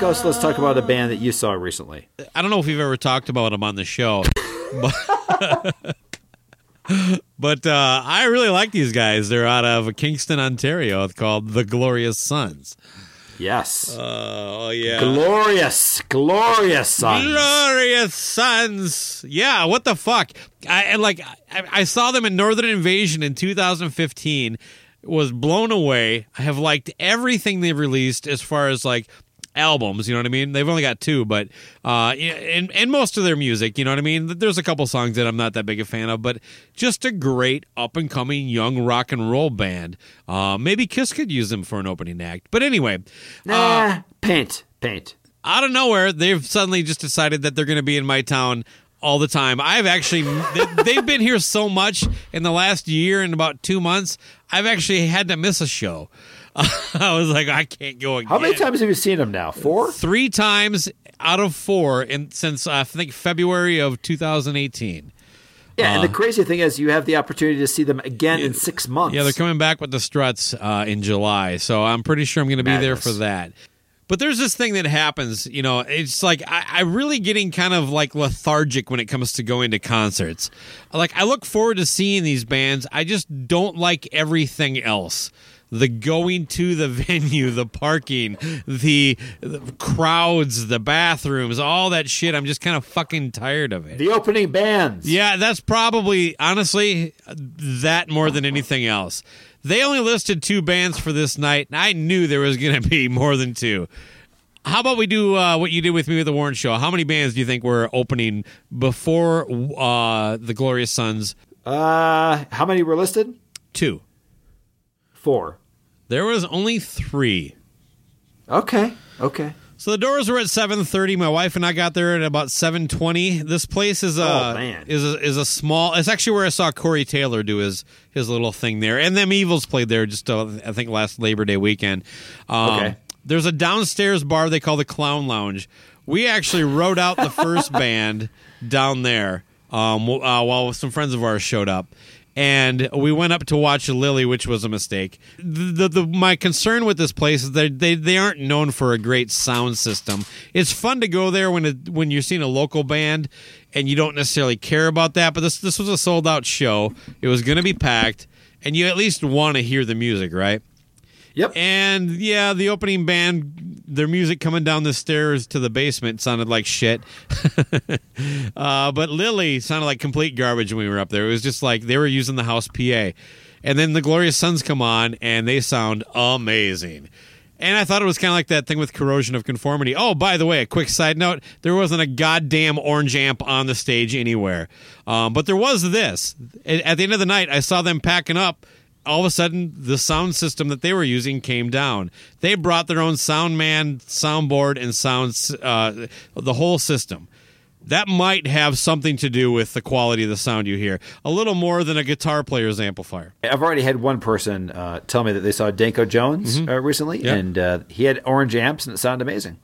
Speaker 8: Yeah.
Speaker 9: All right, Bakos, let's talk about a band that you saw recently.
Speaker 7: I don't know if we've ever talked about them on the show, *laughs* but, but uh, I really like these guys. They're out of Kingston, Ontario. It's called the Glorious Sons.
Speaker 9: Yes.
Speaker 7: Oh yeah.
Speaker 9: Glorious, glorious sons.
Speaker 7: Glorious Sons. Yeah, what the fuck? I and like I, I saw them in Northern Invasion in 2015. Was blown away. I have liked everything they've released as far as like albums. You know what I mean? They've only got two, but uh, and and most of their music. You know what I mean? There's a couple songs that I'm not that big a fan of, but just a great up and coming young rock and roll band. Uh, maybe Kiss could use them for an opening act. But anyway,
Speaker 9: Nah, paint, paint.
Speaker 7: out of nowhere, they've suddenly just decided that they're going to be in my town all the time. I've actually, they- they've been here so much in the last year and about two months, I've actually had to miss a show. *laughs* I was like, I can't go again.
Speaker 9: How many times have you seen them now? Four?
Speaker 7: Three times out of four in, since uh, I think February of 2018.
Speaker 9: Yeah, and
Speaker 7: Uh,
Speaker 9: the crazy thing is, you have the opportunity to see them again in six months.
Speaker 7: Yeah, they're coming back with the Struts uh, in July, so I'm pretty sure I'm going to be there for that. But there's this thing that happens, you know, it's like I, I'm really getting kind of like lethargic when it comes to going to concerts. Like I look forward to seeing these bands, I just don't like everything else. The going to the *laughs* venue, the parking, the, the crowds, the bathrooms, all that shit. I'm just kind of fucking tired of it.
Speaker 9: The opening bands.
Speaker 7: Yeah, that's probably honestly that more than anything else. They only listed two bands for this night, and I knew there was going to be *laughs* more than two. How about we do uh, what you did with me with the Warrant Show? How many bands do you think were opening before uh, the Glorious Sons?
Speaker 9: Uh, how many were listed?
Speaker 7: Two.
Speaker 9: Four.
Speaker 7: There was only three.
Speaker 9: Okay. Okay.
Speaker 7: So the doors were at seven thirty. My wife and I got there at about seven twenty. This place is a
Speaker 9: Oh,
Speaker 7: is a, is a small. It's actually where I saw Corey Taylor do his his little thing there, and them Evils played there just uh, I think last Labor Day weekend. Um,
Speaker 9: Okay.
Speaker 7: There's a downstairs bar they call the Clown Lounge. We actually wrote out the first *laughs* band down there um, uh, while some friends of ours showed up. And we went up to watch Lily, which was a mistake. The, the, the, my concern with this place is that they, they aren't known for a great sound system. It's fun to go there when it, when you're seeing a local band and you don't necessarily care about that. But this this was a sold out show. It was going to be packed, and you at least want to hear the music, right?
Speaker 9: Yep.
Speaker 7: And yeah, the opening band, their music coming down the stairs to the basement sounded like shit. *laughs* uh, but Lily sounded like complete garbage when we were up there. It was just like they were using the house PA. And then the Glorious Sons come on and they sound amazing. And I thought it was kind of like that thing with corrosion of conformity. Oh, by the way, a quick side note: there wasn't a goddamn orange amp on the stage anywhere, um, but there was this. At at the end of the night, I saw them packing up. All of a sudden, the sound system that they were using came down. They brought their own sound man, soundboard, and sounds, uh, the whole system. That might have something to do with the quality of the sound you hear. A little more than a guitar player's amplifier.
Speaker 9: I've already had one person uh, tell me that they saw Danko Jones uh, recently,
Speaker 7: Mm-hmm.
Speaker 9: And uh, he had orange amps, and it sounded amazing.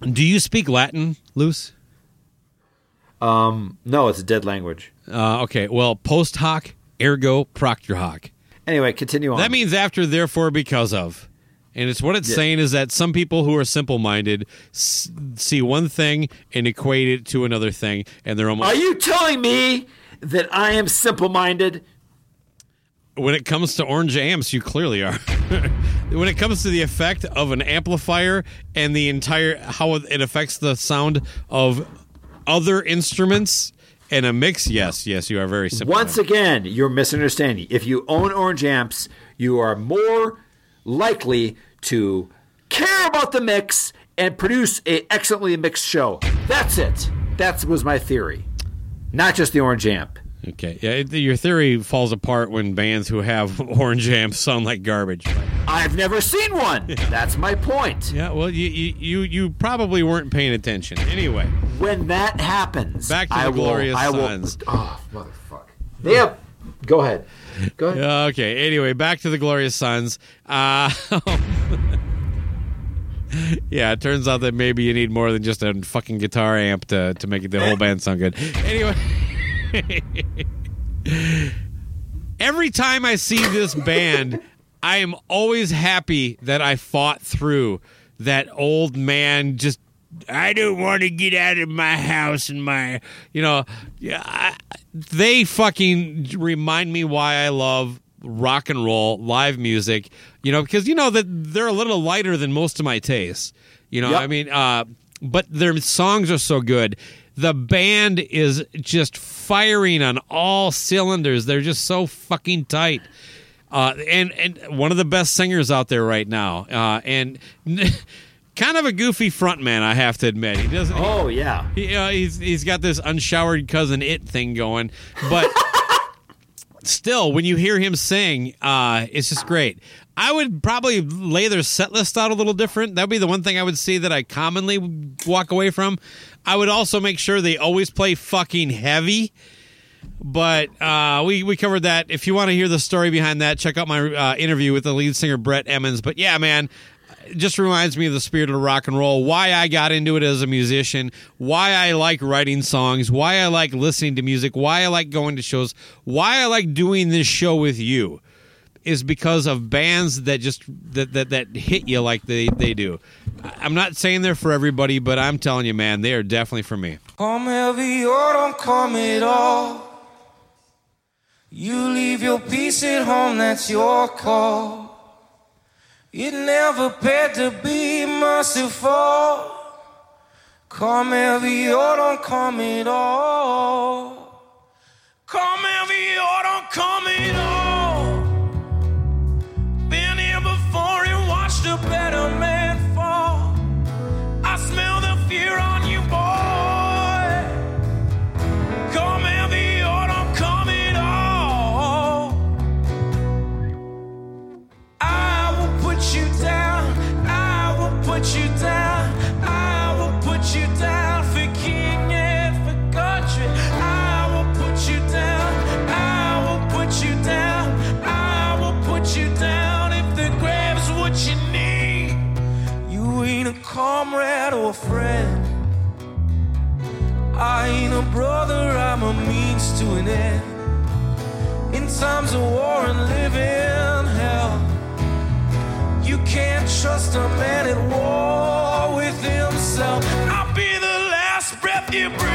Speaker 7: Do you speak Latin, Loose?
Speaker 9: Um, no, it's a dead language.
Speaker 7: Uh, okay, well, post hoc, ergo propter hoc.
Speaker 9: Anyway, continue on.
Speaker 7: That means after, therefore, because of. And it's what it's
Speaker 9: Yeah.
Speaker 7: saying is that some people who are simple minded see one thing and equate it to another thing, and they're almost.
Speaker 9: Are you telling me that I am simple minded?
Speaker 7: When it comes to orange amps, you clearly are. *laughs* when it comes to the effect of an amplifier and the entire how it affects the sound of other instruments and a mix, yes, yes, you are very simple.
Speaker 9: Once again, you're misunderstanding. If you own orange amps, you are more likely to care about the mix and produce a excellently mixed show. That's it. That was my theory. Not just the orange amp.
Speaker 7: Okay, yeah, it- your theory falls apart when bands who have *laughs* orange amps sound like garbage.
Speaker 9: I've never seen one. *laughs* That's my point.
Speaker 7: Yeah, well, you you you, you probably weren't paying attention. Anyway,
Speaker 9: When that happens,
Speaker 7: Back to
Speaker 9: I
Speaker 7: the
Speaker 9: will-
Speaker 7: glorious
Speaker 9: I will,
Speaker 7: sons.
Speaker 9: Oh, motherfucker. Yep. Go ahead. Go ahead.
Speaker 7: Okay. Anyway, back to the Glorious Sons. Uh, *laughs* yeah, it turns out that maybe you need more than just a fucking guitar amp to to make the whole band sound good. Anyway. *laughs* Every time I see this band, I am always happy that I fought through that old man just I don't want to get out of my house and my, you know, yeah, I, they fucking remind me why I love rock and roll live music, you know, because you know that they're a little lighter than most of my tastes. You know,
Speaker 9: Yep.
Speaker 7: I mean, uh, but their songs are so good. The band is just firing on all cylinders. They're just so fucking tight. Uh, and and one of the best singers out there right now. Uh, and *laughs* kind of a goofy frontman, I have to admit. He doesn't.
Speaker 9: Oh yeah.
Speaker 7: He, uh, he's he's got this unshowered cousin it thing going, but *laughs* still, when you hear him sing, uh, it's just great. I would probably lay their set list out a little different. That'd be the one thing I would see that I commonly walk away from. I would also make sure they always play fucking heavy. But uh, we we covered that. If you want to hear the story behind that, check out my uh, interview with the lead singer Brett Emmons. But yeah, man, it just reminds me of the spirit of rock and roll. Why I got into it as a musician. Why I like writing songs. Why I like listening to music. Why I like going to shows. Why I like doing this show with you is because of bands that just that that, that hit you like they, they do. I'm not saying they're for everybody, but I'm telling you, man, they are definitely for me.
Speaker 8: Come heavy or don't come at all. You leave your peace at home, that's your call. It never paid to be merciful. Come heavy or don't come at all. Come heavy or don't come at all. An end. In times of war and living hell, you can't trust a man at war with himself. I'll be the last breath you breathe.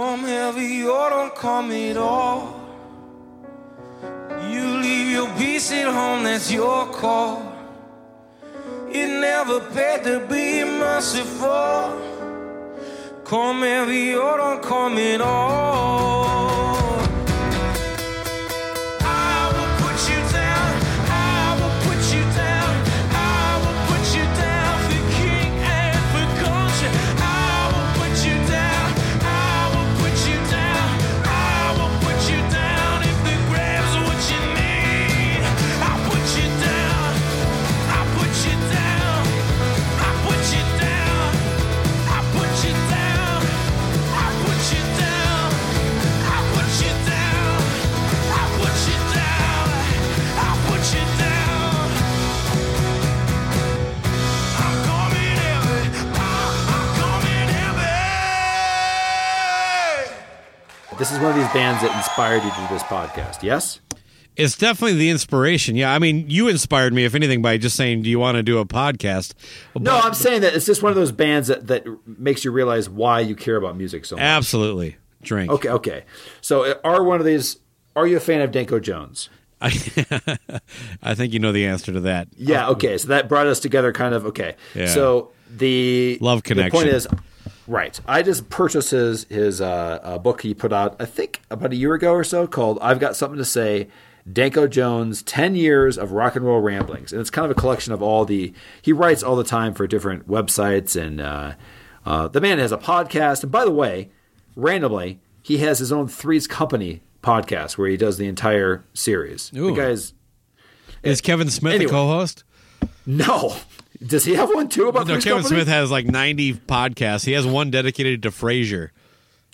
Speaker 8: Come heavy or don't come at all. You leave your peace at home, that's your call. It never paid to be merciful. Come heavy or don't come at all.
Speaker 9: One of these bands that inspired you to do this podcast. Yes.
Speaker 7: It's definitely the inspiration. Yeah, I mean, you inspired me, if anything, by just saying, "Do you want to do a podcast?"
Speaker 9: No, I'm saying that it's just one of those bands that, that makes you realize why you care about music so much.
Speaker 7: Absolutely, drink.
Speaker 9: Okay, okay. So, uh, are one of these? Are you a fan of Danko Jones?
Speaker 7: I, *laughs* I think you know the answer to that.
Speaker 9: Yeah. Okay. So that brought us together, kind of. Okay.
Speaker 7: Yeah.
Speaker 9: So the
Speaker 7: Love connection.
Speaker 9: The point is, right. I just purchased his his uh, uh, book he put out. I think about a year ago or so, called "I've Got Something to Say." Danko Jones, 10 years of rock and roll ramblings. And it's kind of a collection of all the, he writes all the time for different websites. And uh, uh, the man has a podcast. And by the way, randomly, he has his own Three's Company podcast where he does the entire series.
Speaker 7: Ooh.
Speaker 9: The guy's,
Speaker 7: Is Kevin Smith
Speaker 9: Anyway.
Speaker 7: the co-host?
Speaker 9: no. Does he have one too about
Speaker 7: No,
Speaker 9: Three's
Speaker 7: Kevin
Speaker 9: Company?
Speaker 7: Smith has like 90 podcasts. He has one dedicated to Frasier.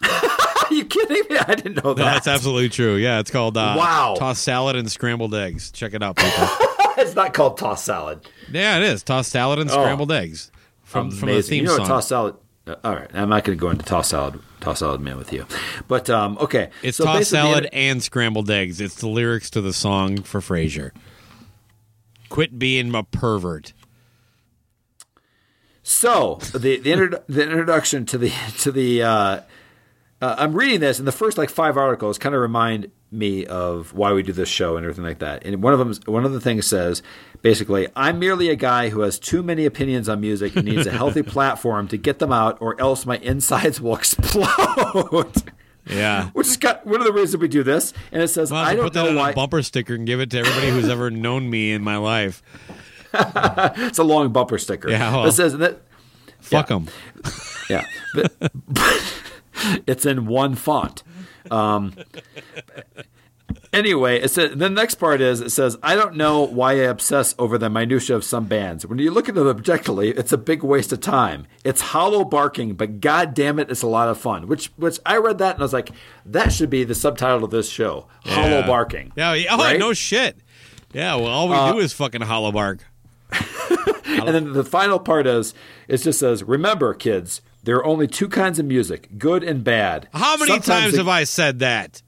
Speaker 9: Are *laughs* you kidding me? I didn't know
Speaker 7: No,
Speaker 9: that.
Speaker 7: that's absolutely true. Yeah, it's called uh,
Speaker 9: Wow.
Speaker 7: Toss Salad and Scrambled Eggs. Check it out, people. *laughs*
Speaker 9: it's not called toss salad.
Speaker 7: yeah, it is. toss Salad and
Speaker 9: Oh.
Speaker 7: Scrambled Eggs. From, from the theme
Speaker 9: you know what
Speaker 7: song.
Speaker 9: toss salad. uh, all right, I'm not going to go into toss salad, toss salad man with you, but um, okay.
Speaker 7: It's
Speaker 9: So the
Speaker 7: salad
Speaker 9: inter-
Speaker 7: and scrambled eggs. It's the lyrics to the song for Frasier. Quit being a pervert.
Speaker 9: So the the, inter- the introduction to the to the uh, uh, I'm reading this, and the first like five articles kind of remind me of why we do this show and everything like that. And one of them, one of the things says basically, I'm merely a guy who has too many opinions on music and needs a healthy *laughs* platform to get them out, or else my insides will explode.
Speaker 7: Yeah. *laughs*
Speaker 9: Which is got, one of the reasons we do this. And it says,
Speaker 7: Well,
Speaker 9: I
Speaker 7: I
Speaker 9: don't
Speaker 7: put that
Speaker 9: know
Speaker 7: on
Speaker 9: why.
Speaker 7: a bumper sticker and give it to everybody who's ever known me in my life. *laughs*
Speaker 9: it's a long bumper sticker.
Speaker 7: Yeah, well.
Speaker 9: It says that.
Speaker 7: Fuck them. *laughs*
Speaker 9: Yeah. But, *laughs* it's in one font. Um, anyway, it says, the next part is it says, I don't know why I obsess over the minutia of some bands. When you look at it objectively, it's a big waste of time. It's hollow barking, but god damn it, it's a lot of fun. Which which I read that and I was like, that should be the subtitle of this show. Hollow barking.
Speaker 7: Yeah. yeah. Oh,
Speaker 9: Right?
Speaker 7: no shit. Yeah. Well, all we
Speaker 9: Uh,
Speaker 7: do is fucking hollow bark. *laughs*
Speaker 9: And then the final part is it just says, remember, kids, there are only two kinds of music, good and bad.
Speaker 7: How many
Speaker 9: Sometimes
Speaker 7: times
Speaker 9: the-
Speaker 7: have I said that?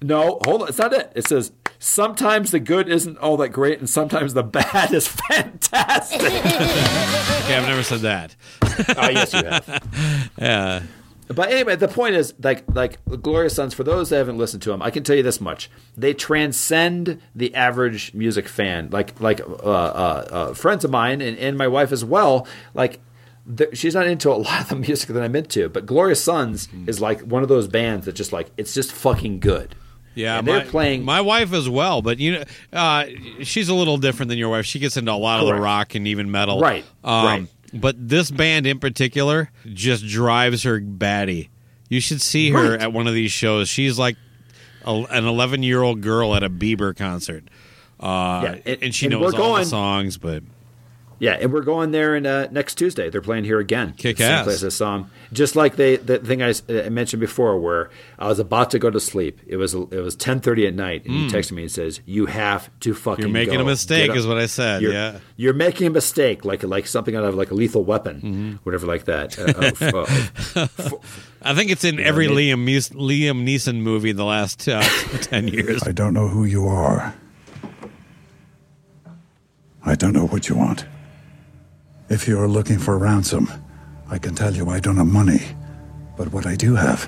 Speaker 9: No, hold on. It's not it. It says sometimes the good isn't all that great, and sometimes the *laughs* bad is fantastic. *laughs*
Speaker 7: Okay, I've never said that.
Speaker 9: oh, yes, you have.
Speaker 7: Yeah.
Speaker 9: But anyway, the point is, like, like Glorious Sons. For those that haven't listened to them, I can tell you this much: they transcend the average music fan. Like, like uh, uh, uh, friends of mine and, and my wife as well. Like, she's not into a *laughs* lot of the music that I'm into, but Glorious Sons is like one of those bands that just like it's just fucking good.
Speaker 7: Yeah,
Speaker 9: and they're
Speaker 7: my,
Speaker 9: playing.
Speaker 7: my wife as well, but you know, uh, she's a little different than your wife. She gets into a lot of the rock and even metal,
Speaker 9: Right,
Speaker 7: Um,
Speaker 9: right.
Speaker 7: But this band in particular just drives her batty. You should see her
Speaker 9: Right.
Speaker 7: at one of these shows. She's like a, an 11 year old girl at a Bieber concert. Uh,
Speaker 9: Yeah, and-
Speaker 7: and she
Speaker 9: and
Speaker 7: knows all
Speaker 9: going-
Speaker 7: the songs, but
Speaker 9: Yeah, and we're going there in, uh, next Tuesday. They're playing here again.
Speaker 7: Kick
Speaker 9: The same
Speaker 7: ass.
Speaker 9: place I saw 'em. Just like they, the thing I mentioned before, where I was about to go to sleep. It was it was ten thirty at night, and he texted me and says, "You have to fucking.
Speaker 7: You're making
Speaker 9: go.
Speaker 7: a mistake,
Speaker 9: Get
Speaker 7: is what I said.
Speaker 9: You're,
Speaker 7: yeah.
Speaker 9: you're making a mistake, like like something out of like a lethal weapon,
Speaker 7: Mm-hmm.
Speaker 9: whatever like that. Uh, *laughs* of- uh,
Speaker 7: I think it's in every
Speaker 9: they-
Speaker 7: Liam, Nees- Liam Neeson movie in the last uh, *laughs* 10 years.
Speaker 12: I don't know who you are. I don't know what you want. If you're looking for ransom, I can tell you I don't have money. But what I do have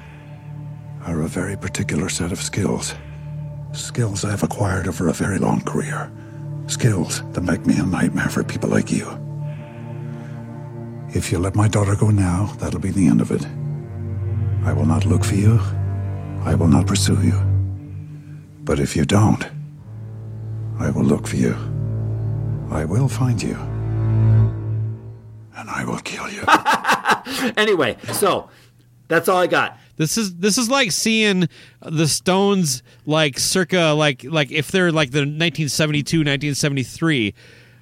Speaker 12: are a very particular set of skills. Skills I've acquired over a very long career. Skills that make me a nightmare for people like you. If you let my daughter go now, that'll be the end of it. I will not look for you. I will not pursue you. But if you don't, I will look for you. I will find you. And I will kill you. *laughs*
Speaker 9: anyway, so that's all I got.
Speaker 8: This is this is like seeing the Stones like circa like like if they're like the 1972 1973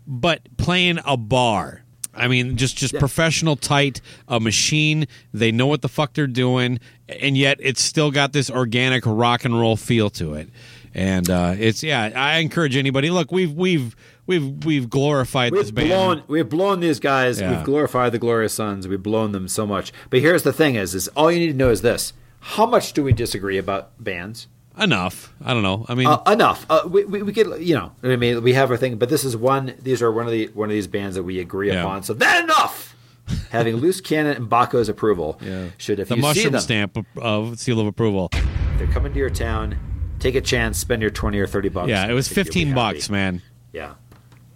Speaker 8: but playing a bar. I mean just just professional tight a machine. They know what the fuck they're doing and yet it's still got this organic rock and roll feel to it. And uh it's yeah, I encourage anybody. Look, we've we've we've we've glorified this
Speaker 9: We've
Speaker 8: band.
Speaker 9: blown, we've blown these guys.
Speaker 8: Yeah.
Speaker 9: We've glorified the Glorious Sons. We've blown them so much. But here's the thing: is is all you need to know is this: how much do we disagree about bands?
Speaker 8: Enough. I don't know. I mean
Speaker 9: Uh, enough. Uh, we, we, we could, you know, I mean, we have our thing, but this is one. These are one of the one of these bands that we agree
Speaker 8: Yeah.
Speaker 9: upon. So then enough. *laughs* Having loose cannon and Bakko's approval,
Speaker 8: Yeah.
Speaker 9: should if
Speaker 8: the
Speaker 9: you see
Speaker 8: mushroom
Speaker 9: them,
Speaker 8: stamp of, of seal of approval.
Speaker 9: they're coming to your town. Take a chance. Spend your twenty or thirty bucks.
Speaker 8: Yeah, it was
Speaker 9: I think you'll be
Speaker 8: 15 bucks, man.
Speaker 9: Yeah,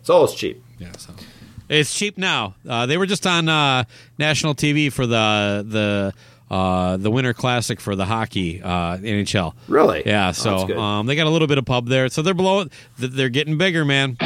Speaker 9: it's always cheap.
Speaker 8: Yeah, so it's cheap now. Uh, they were just on uh, national TV for the the uh, the Winter Classic for the hockey uh, NHL.
Speaker 9: Really?
Speaker 8: Yeah.
Speaker 9: Oh,
Speaker 8: So
Speaker 9: that's good.
Speaker 8: um, they got a little bit of pub there. So they're blowing. th- They're getting bigger, man.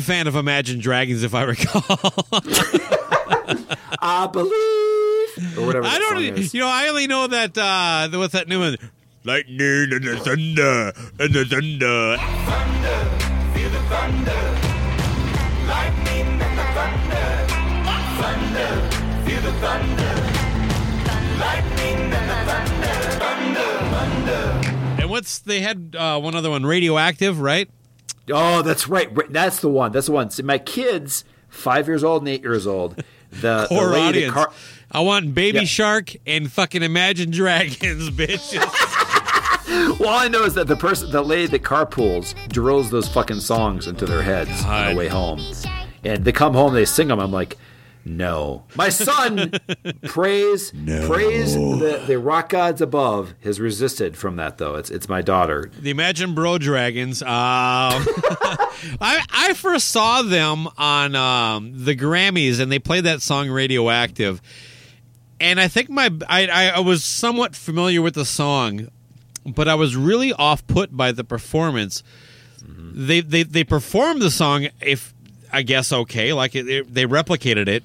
Speaker 8: Big fan of Imagine Dragons, if I recall. *laughs*
Speaker 9: I believe, or whatever.
Speaker 8: I don't.
Speaker 9: song is.
Speaker 8: You know, I only know that. Uh, what's that new one? Lightning and the thunder and the thunder. And what's they had uh, one other one, radioactive, right?
Speaker 9: Oh, that's right. That's the one. That's the one. See, my kids, five years old and eight years old, the, the
Speaker 8: Core
Speaker 9: lady
Speaker 8: audience.
Speaker 9: car-
Speaker 8: I want Baby
Speaker 9: Yeah.
Speaker 8: Shark and fucking Imagine Dragons, *laughs* bitch.
Speaker 9: well, all I know is that the person, the lady that carpools, drills those fucking songs into their heads on the way home, and they come home, they sing them. I'm like, No. My son, *laughs* praise, praise the, the rock gods above has resisted from that though. It's it's my daughter.
Speaker 7: The Imagine Bro Dragons. Um, *laughs* I I first saw them on um, the Grammys, and they played that song "Radioactive." And I think my I, I I was somewhat familiar with the song, but I was really off put by the performance. They they they performed the song if I guess okay, like it, it- they replicated it,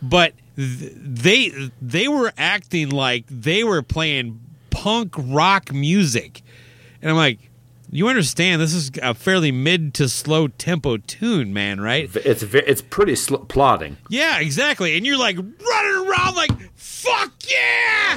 Speaker 7: but th- they they were acting like they were playing punk rock music, and I'm like, you understand this is a fairly mid to slow tempo tune, man, right?
Speaker 9: It's it's pretty sl- plodding.
Speaker 7: Yeah, exactly, and you're like running around like fuck yeah.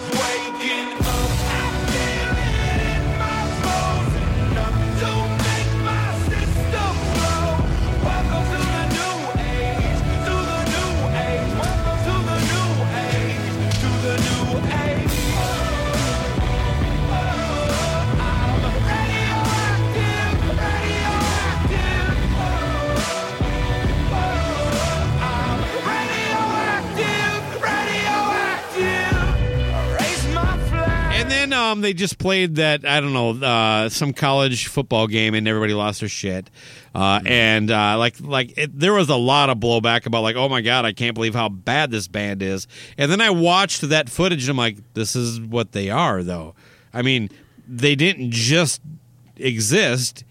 Speaker 7: Then um, they just played that I don't know uh, some college football game, and everybody lost their shit. Uh, and uh, like like it, there was a lot of blowback about like, oh my god, I can't believe how bad this band is. And then I watched that footage, and I'm like, this is what they are, though. I mean, they didn't just exist.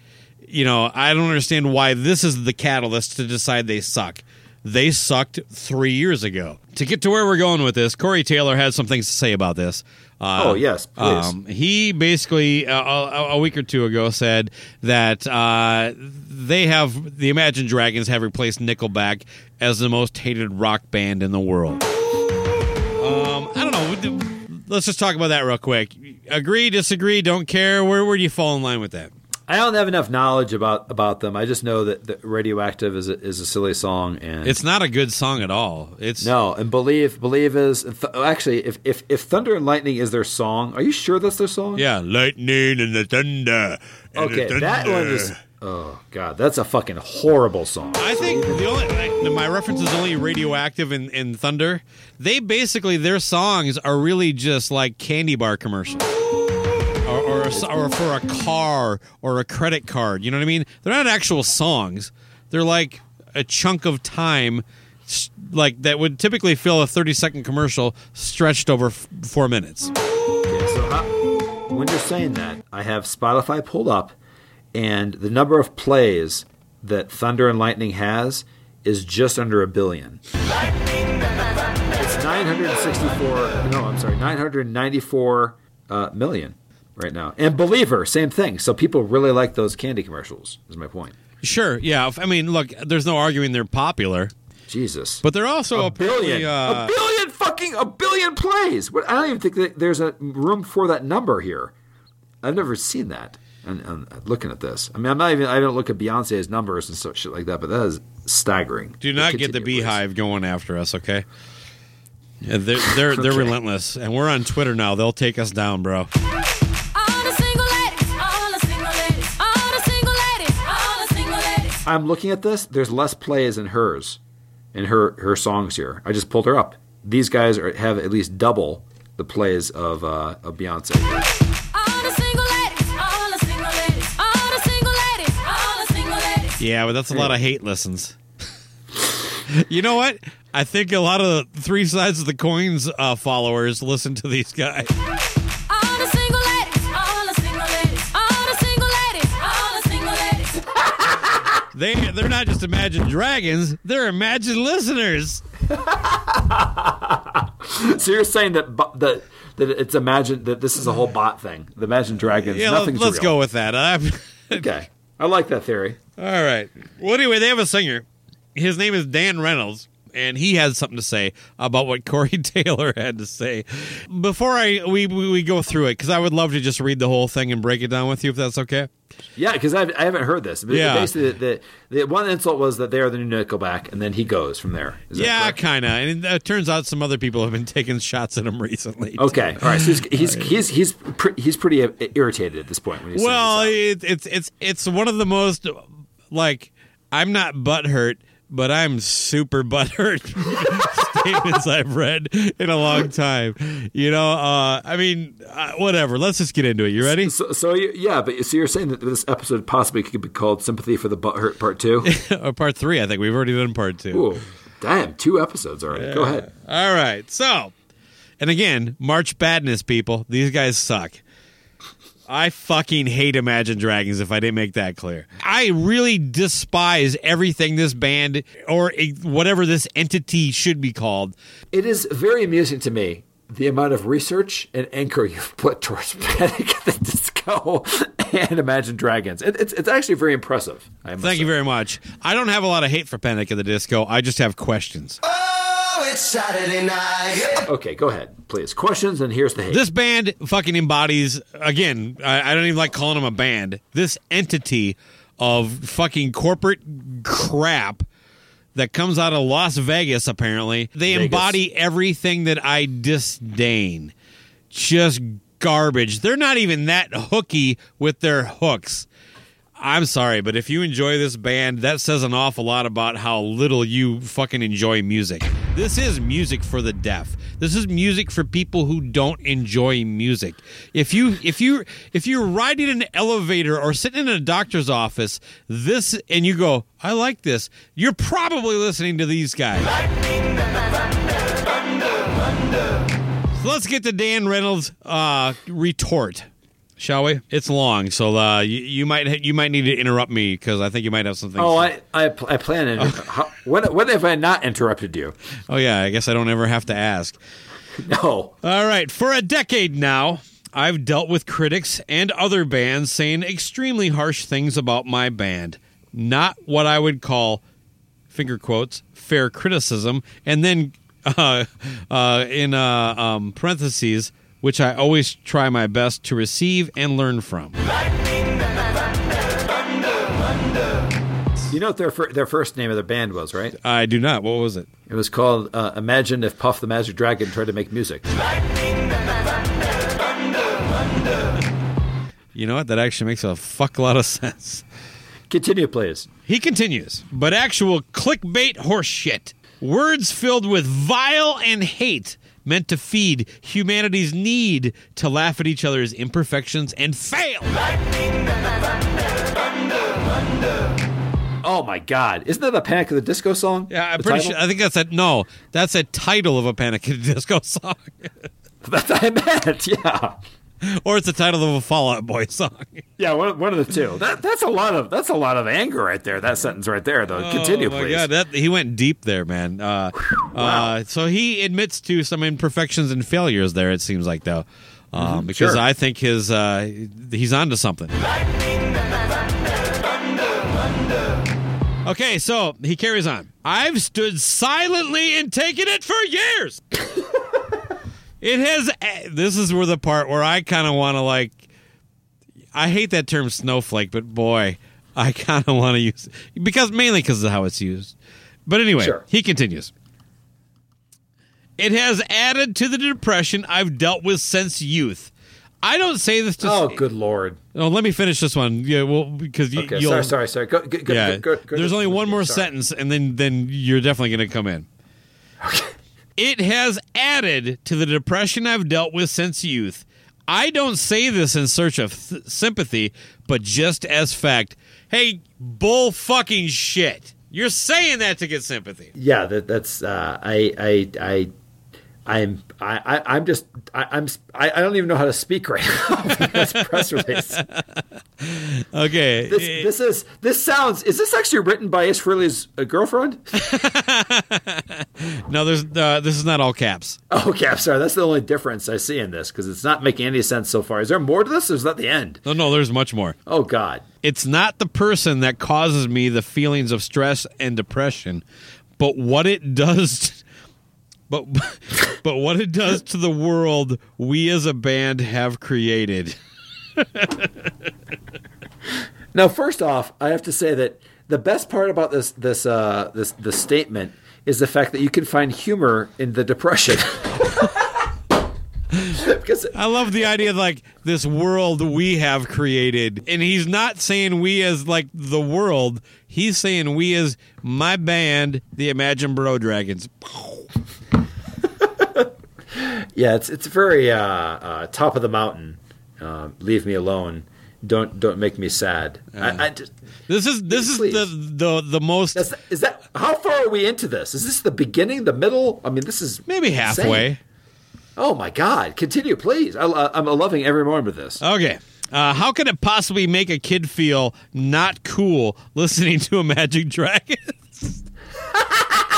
Speaker 7: You know, I don't understand why this is the catalyst to decide they suck. They sucked three years ago. To get to where we're going with this, Corey Taylor had some things to say about this. Uh,
Speaker 9: Oh, yes, please.
Speaker 7: he basically uh, a, a week or two ago said that uh, they have the Imagine Dragons have replaced Nickelback as the most hated rock band in the world. Um, I don't know. Let's just talk about that real quick. Agree, disagree, don't care. Where where do you fall in line with that?
Speaker 9: I don't have enough knowledge about, about them. I just know that, that "Radioactive" is a, is a silly song, and
Speaker 7: It's not a good song at all. It's
Speaker 9: no. And believe believe is th- actually if, if if Thunder and Lightning is their song, are you sure that's their song?
Speaker 7: yeah, lightning and the thunder. and the
Speaker 9: Okay, that one is. Oh god, that's a fucking horrible song.
Speaker 7: I think the only like, my reference is only radioactive and, and thunder. They basically their songs are really just like candy bar commercials, or a or for a car or a credit card. You know what I mean? They're not actual songs. They're like a chunk of time, like that would typically fill a thirty second commercial stretched over f- four minutes.
Speaker 9: Okay, so how, when you're saying that, I have Spotify pulled up, and the number of plays that Thunder and Lightning has is just under a billion. It's 964. No, I'm sorry, 994 uh, million right now. And Believer, same thing. So people really like those candy commercials. Is my point.
Speaker 7: Sure, yeah. I mean, look, there's no arguing they're popular,
Speaker 9: Jesus,
Speaker 7: but they're also
Speaker 9: a billion,
Speaker 7: Uh,
Speaker 9: a billion, fucking a billion plays. What? I don't even think that there's a room for that number here. I've never seen that. And, and looking at this, I mean, I'm not even. I don't look at Beyonce's numbers and so, shit like that, but that is staggering.
Speaker 7: Do not get the beehive going after us, okay? Yeah, they're they're, they're *laughs*
Speaker 9: Okay.
Speaker 7: relentless, and we're on Twitter now. They'll take us down, bro.
Speaker 9: I'm looking at this. There's less plays in hers, in her her songs here. I just pulled her up. These guys are, have at least double the plays of uh, of Beyonce.
Speaker 7: Yeah, but that's a lot of hate listens. *laughs* you know what? I think a lot of the three sides of the coins uh, followers listen to these guys. They they're not just Imagine Dragons; they're Imagine listeners. *laughs*
Speaker 9: so you're saying that that that it's imagine that this is a whole bot thing. The Imagine Dragons.
Speaker 7: Yeah,
Speaker 9: nothing's
Speaker 7: us
Speaker 9: real.
Speaker 7: go with that. I'm- *laughs*
Speaker 9: Okay, I like that theory.
Speaker 7: All right. Well, anyway, they have a singer. His name is Dan Reynolds, and he has something to say about what Corey *laughs* Taylor had to say. Before I we we, go through it, because I would love to just read the whole thing and break it down with you, if that's okay.
Speaker 9: Yeah, because I haven't heard this. But
Speaker 7: Yeah.
Speaker 9: Basically, the, the, the one insult was that they are the new Nickelback, and then he goes from there.
Speaker 7: Yeah, kind of. And it turns out some other people have been *laughs* taking shots at him recently.
Speaker 9: Okay. All right. So he's he's *laughs* he's he's, pre- he's pretty uh, irritated at this point
Speaker 7: Well, it, it's it's it's one of the most like I'm not butthurt, but I'm super *laughs* buttered Statements I've read in a long time. You know, uh, I mean, uh, whatever. Let's just get into it. You ready?
Speaker 9: So, so you, yeah, but so you're saying that this episode possibly could be called "Sympathy for the Butthurt" Part Two?
Speaker 7: or *laughs* part three. I think we've already done part two.
Speaker 9: Ooh, damn, two episodes already. Go ahead.
Speaker 7: All right. So, and again, March Badness, people. These guys suck. I fucking hate Imagine Dragons if I didn't make that clear. I really despise everything this band or whatever this entity should be called.
Speaker 9: It is very amusing to me the amount of research and anchor you've put towards *laughs* Panic at the Disco and Imagine Dragons. It, it's it's actually very impressive. I must
Speaker 7: Thank you very much. I don't have a lot of hate for Panic at the Disco. I just have questions.
Speaker 8: Oh, it's Saturday night.
Speaker 9: Okay, go ahead, please. Questions, and here's the hate.
Speaker 7: This band fucking embodies, again, I, I don't even like calling them a band, this entity of fucking corporate crap that comes out of Las Vegas, apparently. They
Speaker 9: Vegas.
Speaker 7: embody everything that I disdain. Just garbage. They're not even that hooky with their hooks. I'm sorry, but if you enjoy this band, that says an awful lot about how little you fucking enjoy music. This is music for the deaf. This is music for people who don't enjoy music. If you if you if you're riding an elevator or sitting in a doctor's office, this and you go, "I like this." You're probably listening to these guys. So let's get to Dan Reynolds' uh, retort, shall we? It's long, so uh, you, you might you might need to interrupt me because I think you might have something.
Speaker 9: Oh, I I, pl- I plan on. *laughs* how, when when have I not interrupted you?
Speaker 7: Oh yeah, I guess I don't ever have to ask. *laughs*
Speaker 9: No.
Speaker 7: All right, for a decade now, I've dealt with critics and other bands saying extremely harsh things about my band. Not what I would call finger quotes fair criticism, and then *laughs* uh, uh, in uh, um, parentheses, which I always try my best to receive and learn from.
Speaker 9: You know what their fir- their first name of their band was, right?
Speaker 7: I do not. What was it?
Speaker 9: It was called uh, Imagine if Puff the Magic Dragon tried to make music.
Speaker 7: You know what? That actually makes a fuck lot of sense.
Speaker 9: Continue, please.
Speaker 7: He continues, but actual clickbait horseshit. Words filled with vile and hate meant to feed humanity's need to laugh at each other's imperfections and fail.
Speaker 9: Oh my God! Isn't that a Panic of the Disco song?
Speaker 7: Yeah, I'm
Speaker 9: The
Speaker 7: pretty
Speaker 9: title?
Speaker 7: sure. I think that's a no. That's a title of a Panic of the Disco *laughs* song, *laughs*
Speaker 9: That's what I meant. Yeah, *laughs*
Speaker 7: or it's the title of a Fall Out Boy *laughs* song.
Speaker 9: yeah. One, one of the two. That that's a lot of that's a lot of anger right there. That sentence right there, though. Continue,
Speaker 7: oh my
Speaker 9: please.
Speaker 7: God, that, he went deep there, man. Uh, uh, so he admits to some imperfections and failures there. It seems like though, um, because
Speaker 9: sure.
Speaker 7: I think his uh, he's onto something. Okay, so he carries on. I've stood silently and taken it for years. *laughs* it has. Eh, this is where the part where I kind of want to like. I hate that term snowflake, but boy, I *laughs* kind of want to use because mainly because of how it's used. But anyway,
Speaker 9: Sure.
Speaker 7: he continues. It has added to the depression I've dealt with since youth. I don't say this to.
Speaker 9: Oh, good lord.
Speaker 7: Oh, let me finish this one. Yeah, well, because you,
Speaker 9: Okay,
Speaker 7: you'll.
Speaker 9: sorry, sorry, sorry. Go, go,
Speaker 7: yeah,
Speaker 9: go,
Speaker 7: there's only one more
Speaker 9: sorry.
Speaker 7: sentence, and then then you're definitely going to come in. It has added to the depression I've dealt with since youth. I don't say this in search of th- sympathy, but just as fact. Hey, bull fucking shit! You're saying that to get sympathy.
Speaker 9: Yeah, that, that's. Uh, I, I, I, I'm, I, I, I'm just, I, I'm, I, I don't even know how to speak right now. *laughs* That's press release.
Speaker 7: Okay,
Speaker 9: This, this is, this sounds. Is this actually written by Ace Frehley's uh, girlfriend? *laughs*
Speaker 7: no, there's uh, this is not all caps.
Speaker 9: Oh, caps. Okay, sorry. That's the only difference I see in this because it's not making any sense so far. Is there more to this? Or is that the end?
Speaker 7: No, no, there's much more.
Speaker 9: Oh God.
Speaker 7: It's not the person that causes me the feelings of stress and depression, but what it does but but what it does to the world we as a band have created.
Speaker 9: Now, first off, I have to say that the best part about this this uh, this this statement is the fact that you can find humor in the depression. *laughs* because
Speaker 7: I love the idea of like this world we have created, and he's not saying we as like the world. He's saying we as my band, the Imagine Bro Dragons.
Speaker 9: Yeah, it's it's very uh, uh, top of the mountain. Uh, leave me alone. Don't don't make me sad. I, I just,
Speaker 7: This is this is the the the most.
Speaker 9: That's, is that how far are we into this? Is this the beginning, the middle? I mean, this is
Speaker 7: maybe halfway.
Speaker 9: insane. Oh my God! Continue, please. I, I'm loving every moment of this.
Speaker 7: Okay. Uh, how can it possibly make a kid feel not cool listening to a Magic Dragons? *laughs*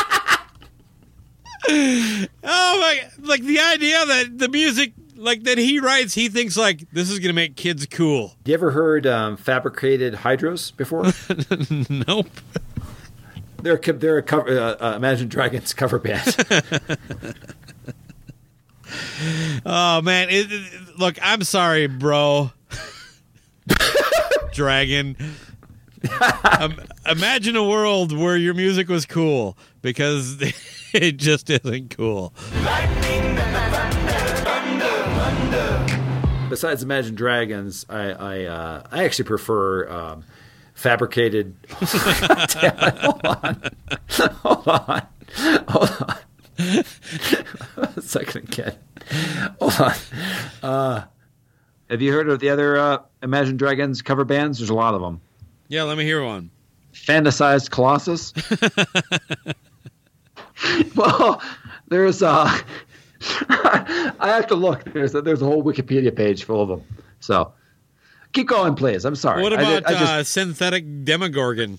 Speaker 7: oh my! Like the idea that the music, like that he writes, he thinks like this is gonna make kids cool.
Speaker 9: You ever heard um, fabricated hydros before? *laughs*
Speaker 7: nope.
Speaker 9: They're a they're a cover, uh, uh, Imagine Dragons cover band. *laughs*
Speaker 7: Oh man! It, it- look, I'm sorry, bro. *laughs* Dragon. *laughs* um, imagine a world where your music was cool because *laughs* it just isn't cool.
Speaker 9: Besides Imagine Dragons, I I, uh, I actually prefer um, fabricated. Damn *laughs* hold on, hold on, hold on. a second again. Hold on. Uh, have you heard of the other uh, Imagine Dragons cover bands? There's a lot of them.
Speaker 7: Yeah, let me hear one.
Speaker 9: Fantasized Colossus. *laughs* *laughs* well, there's uh *laughs* I have to look. There's a, there's a whole Wikipedia page full of them. So keep going, please. I'm sorry.
Speaker 7: What about
Speaker 9: did- I just-
Speaker 7: uh, synthetic Demogorgon?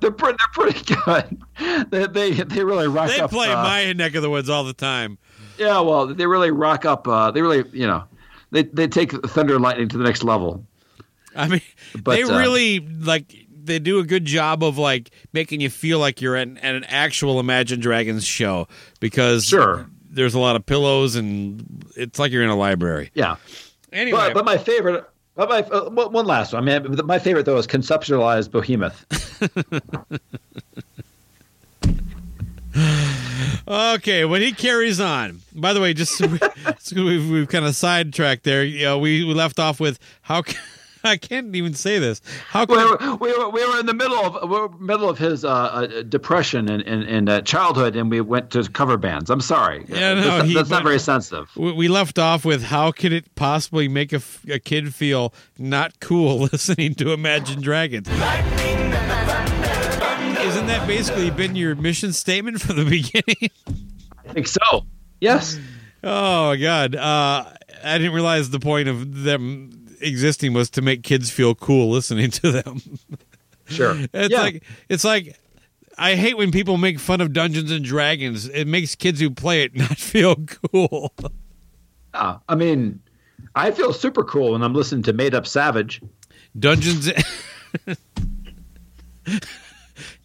Speaker 9: they're pretty, they're pretty good. They they, they really rock
Speaker 7: They
Speaker 9: up.
Speaker 7: play
Speaker 9: uh,
Speaker 7: my neck of the woods all the time.
Speaker 9: Yeah, well, they really rock up. Uh, they really, you know, they they take thunder and lightning to the next level.
Speaker 7: I mean,
Speaker 9: But,
Speaker 7: they
Speaker 9: uh,
Speaker 7: really like they do a good job of like making you feel like you're at, at an actual Imagine Dragons show because
Speaker 9: Sure.
Speaker 7: there's a lot of pillows and it's like you're in a library.
Speaker 9: Yeah.
Speaker 7: Anyway,
Speaker 9: But, but my favorite. But my uh, one one last one. I mean, my favorite though is conceptualized behemoth. *laughs*
Speaker 7: Okay, when he carries on. By the way, just *laughs* so we, we've, we've kind of sidetracked there. You know, we, we left off with how ca- *laughs* I can't even say this. How
Speaker 9: we,
Speaker 7: can
Speaker 9: were, we, were, we were in the middle of we were middle of his uh, uh, depression and, and, and uh, childhood, and we went to cover bands. I'm sorry.
Speaker 7: Yeah, no,
Speaker 9: that's,
Speaker 7: he-
Speaker 9: that's not very sensitive.
Speaker 7: we we left off with how could it possibly make a, a kid feel not cool *laughs* listening to Imagine Dragons? That basically been your mission statement from the *laughs* beginning?
Speaker 9: I think so. Yes.
Speaker 7: Oh my god! Uh, I didn't realize the point of them existing was to make kids feel cool listening to them. *laughs*
Speaker 9: Sure.
Speaker 7: It's
Speaker 9: Yeah.
Speaker 7: like it's like I hate when people make fun of Dungeons and Dragons. It makes kids who play it *laughs* not feel cool.
Speaker 9: Yeah, I mean, I feel super cool when I'm listening to Made Up Savage.
Speaker 7: Dungeons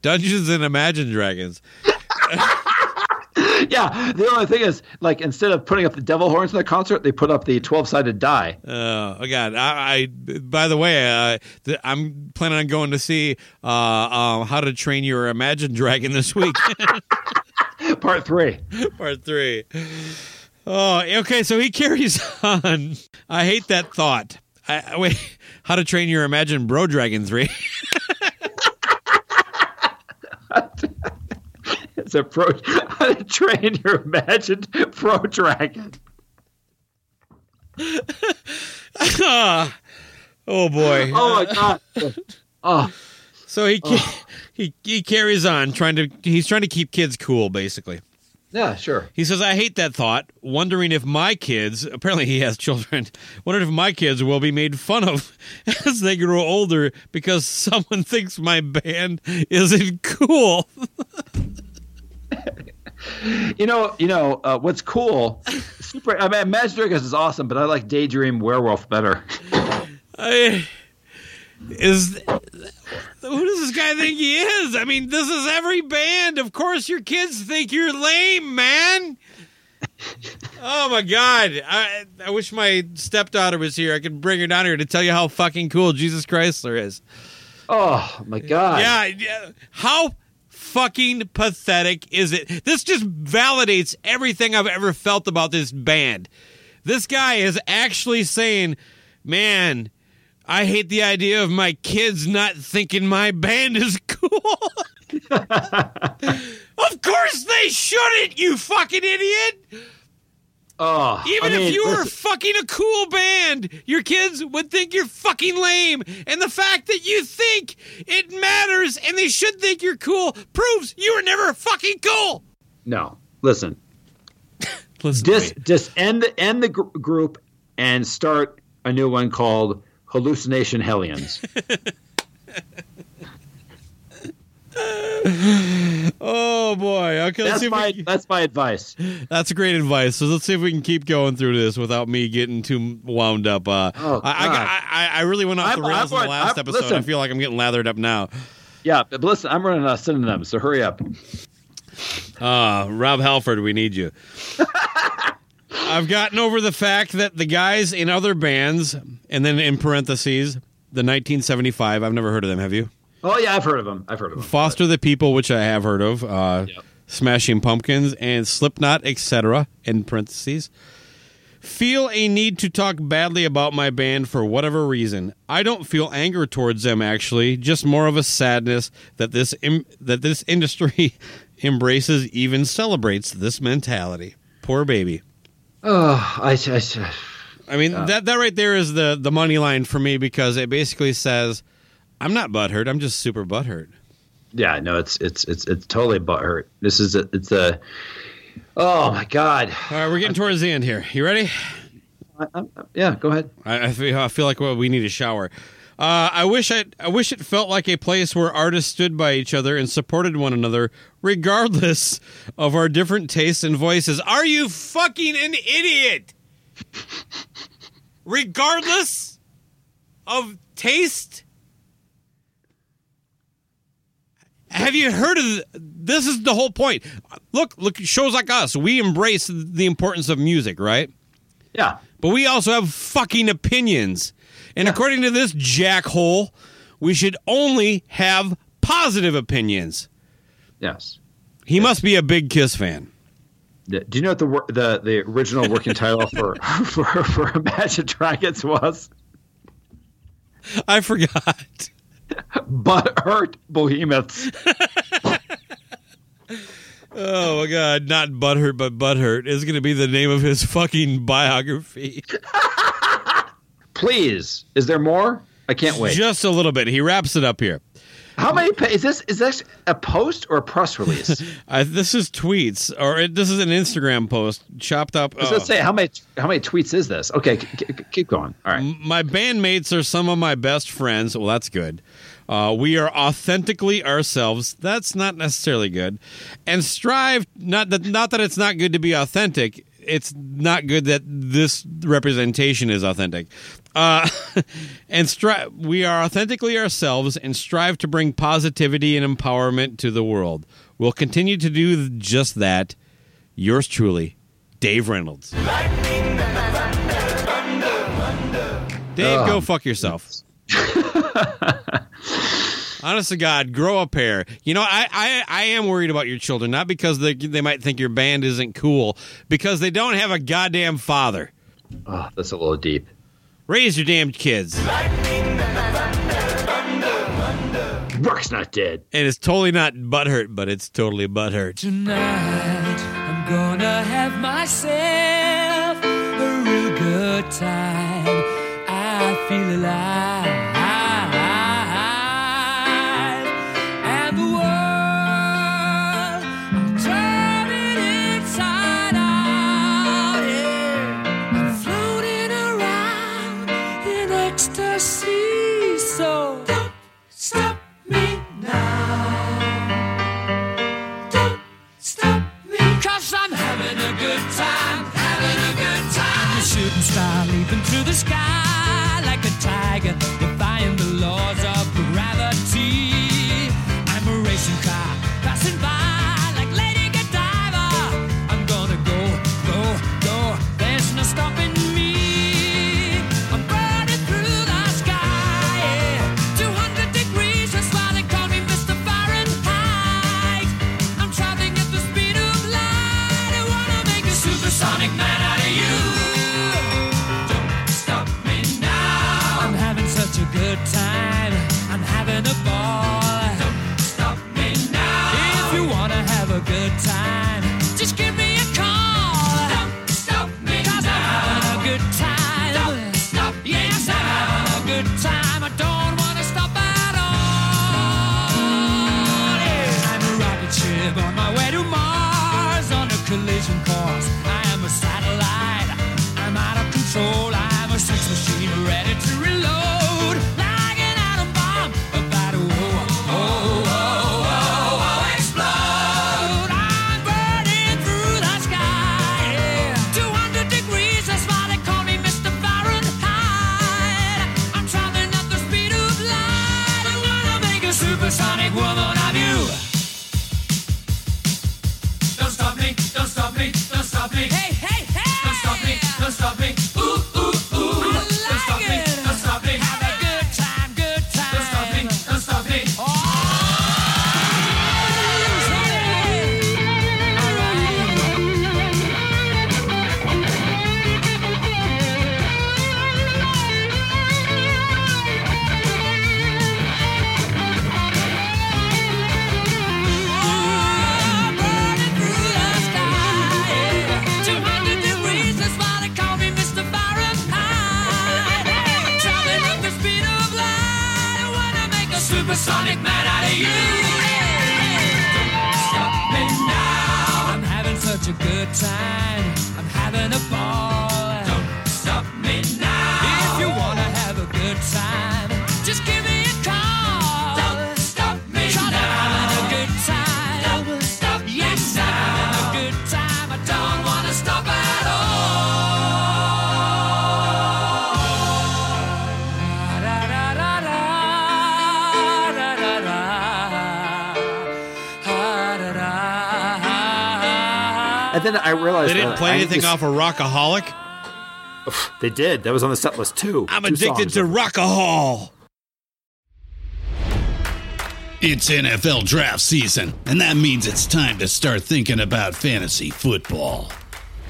Speaker 7: Dungeons and Imagine Dragons. *laughs*
Speaker 9: yeah, the only thing is, like, instead of putting up the devil horns in the concert, they put up the 12 sided die.
Speaker 7: Oh, oh God! I, I by the way, uh, th- I'm planning on going to see uh, uh, How to Train Your Imagine Dragon this week. *laughs*
Speaker 9: Part three. *laughs*
Speaker 7: Part three. Oh, okay. So he carries on. I hate that thought. I, I- wait. How to Train Your Imagine Bro Dragon three. *laughs*
Speaker 9: It's a pro. *laughs* How to train your imagined pro dragon. *laughs*
Speaker 7: Oh boy.
Speaker 9: Oh my god. Oh.
Speaker 7: So he ca- he he carries on trying to he's trying to keep kids cool basically.
Speaker 9: Yeah, sure.
Speaker 7: He says I hate that thought, wondering if my kids, apparently he has children, *laughs* wondering if my kids will be made fun of *laughs* as they grow older because someone *laughs* thinks my band isn't cool.
Speaker 9: You know, you know uh, what's cool? Super. I mean, Dragons is awesome, but I like Daydream Werewolf better.
Speaker 7: I, is who does this guy think he is? I mean, this is every band. Of course, your kids think you're lame, man. Oh my god! I I wish my stepdaughter was here. I could bring her down here to tell you how fucking cool Jesus Chrysler is.
Speaker 9: Oh my god.
Speaker 7: Yeah, yeah. How fucking pathetic is it? This just validates everything I've ever felt about this band. This guy is actually saying, man, I hate the idea of my kids not thinking my band is *laughs* cool. *laughs* of course they shouldn't, you fucking idiot.
Speaker 9: Oh,
Speaker 7: Even
Speaker 9: I mean,
Speaker 7: if you were *laughs* fucking a cool band, your kids would think you're fucking lame. And the fact that you think it matters and they should think you're cool proves you were never fucking cool.
Speaker 9: no, listen,
Speaker 7: Listen,
Speaker 9: just just end the end the gr- group and start a new one called Hallucination Hellions. *laughs*
Speaker 7: oh boy. Okay,
Speaker 9: that's my
Speaker 7: we,
Speaker 9: that's my advice.
Speaker 7: that's great advice. So let's see if we can keep going through this without me getting too wound up. Uh,
Speaker 9: Oh,
Speaker 7: I, I. I, I really went off the
Speaker 9: I'm-
Speaker 7: rails
Speaker 9: I'm
Speaker 7: in the last
Speaker 9: I'm-
Speaker 7: episode. I feel like I'm getting lathered up now.
Speaker 9: Yeah, but listen, I'm running out of synonyms, so hurry up.
Speaker 7: Uh, Rob Halford, we need you. *laughs* I've gotten over the fact that the guys in other bands, and then in parentheses, the 1975, I've never heard of them, have you?
Speaker 9: Oh yeah, I've heard of them. I've heard of them.
Speaker 7: Foster the People, which I have heard of, uh, Smashing Pumpkins, and Slipknot, etc., in parentheses, feel a need to talk badly about my band for whatever reason. I don't feel anger towards them, actually, just more of a sadness that this Im- that this *laughs* industry embraces, even celebrates this mentality. Poor baby.
Speaker 9: Oh, I, I,
Speaker 7: I mean, uh, that that right there is the the money line for me because it basically says, I'm not butthurt. I'm just super butthurt.
Speaker 9: yeah, no, it's it's it's it's totally butthurt. This is a, it's a. Oh my god.
Speaker 7: All right, we're getting towards the end here. You ready?
Speaker 9: Yeah, go ahead.
Speaker 7: I, I feel I feel like well, we need a shower. Uh, I wish I I wish it felt like a place where artists stood by each other and supported one another, regardless of our different tastes and voices. Are you fucking an idiot? regardless of taste. Have you heard of th- this? Is the whole point? Look, look, shows like us, we embrace the importance of music, right?
Speaker 9: Yeah.
Speaker 7: But we also have fucking opinions. And according to this jackhole, we should only have positive opinions.
Speaker 9: Yes.
Speaker 7: He must be a big Kiss fan.
Speaker 9: Do you know what the the the original working title for *laughs* for for Imagine Dragons was?
Speaker 7: I forgot.
Speaker 9: But hurt behemoths. *laughs*
Speaker 7: Oh my god, not butthurt, but butthurt is going to be the name of his fucking biography. *laughs*
Speaker 9: Please, is there more? I can't wait.
Speaker 7: Just a little bit. He wraps it up here.
Speaker 9: How many? Is this is this a post or a press *laughs* release?
Speaker 7: I, this is tweets, or it, this is an Instagram post chopped up.
Speaker 9: Was
Speaker 7: oh.
Speaker 9: say how many how many tweets is this? Okay, k- k- keep going. All right.
Speaker 7: My bandmates are some of my best friends. Well, that's good. Uh, we are authentically ourselves. That's not necessarily good. And strive not that not that it's not good to be authentic. It's not good that this representation is authentic. Uh, *laughs* and strive. We are authentically ourselves and strive to bring positivity and empowerment to the world. We'll continue to do just that. Yours truly, Dave Reynolds. Dave,
Speaker 9: Ugh.
Speaker 7: go fuck yourself. *laughs* Honest to God, grow a pair. You know, I, I, I am worried about your children, not because they, they might think your band isn't cool, because they don't have a goddamn father.
Speaker 9: Oh, that's a little deep.
Speaker 7: Raise your damn kids.
Speaker 9: Rock's not dead.
Speaker 7: And it's totally not butthurt, but it's totally butthurt.
Speaker 8: Tonight, I'm gonna have myself a real good time. I feel alive. Star leaping through the sky a collision
Speaker 7: play
Speaker 9: I
Speaker 7: anything
Speaker 9: just-
Speaker 7: off of Rockaholic.
Speaker 9: They did. That was on the set list too.
Speaker 7: I'm
Speaker 9: Two
Speaker 7: addicted
Speaker 9: songs.
Speaker 7: to Rockahol.
Speaker 13: It's NFL draft season, and that means it's time to start thinking about fantasy football.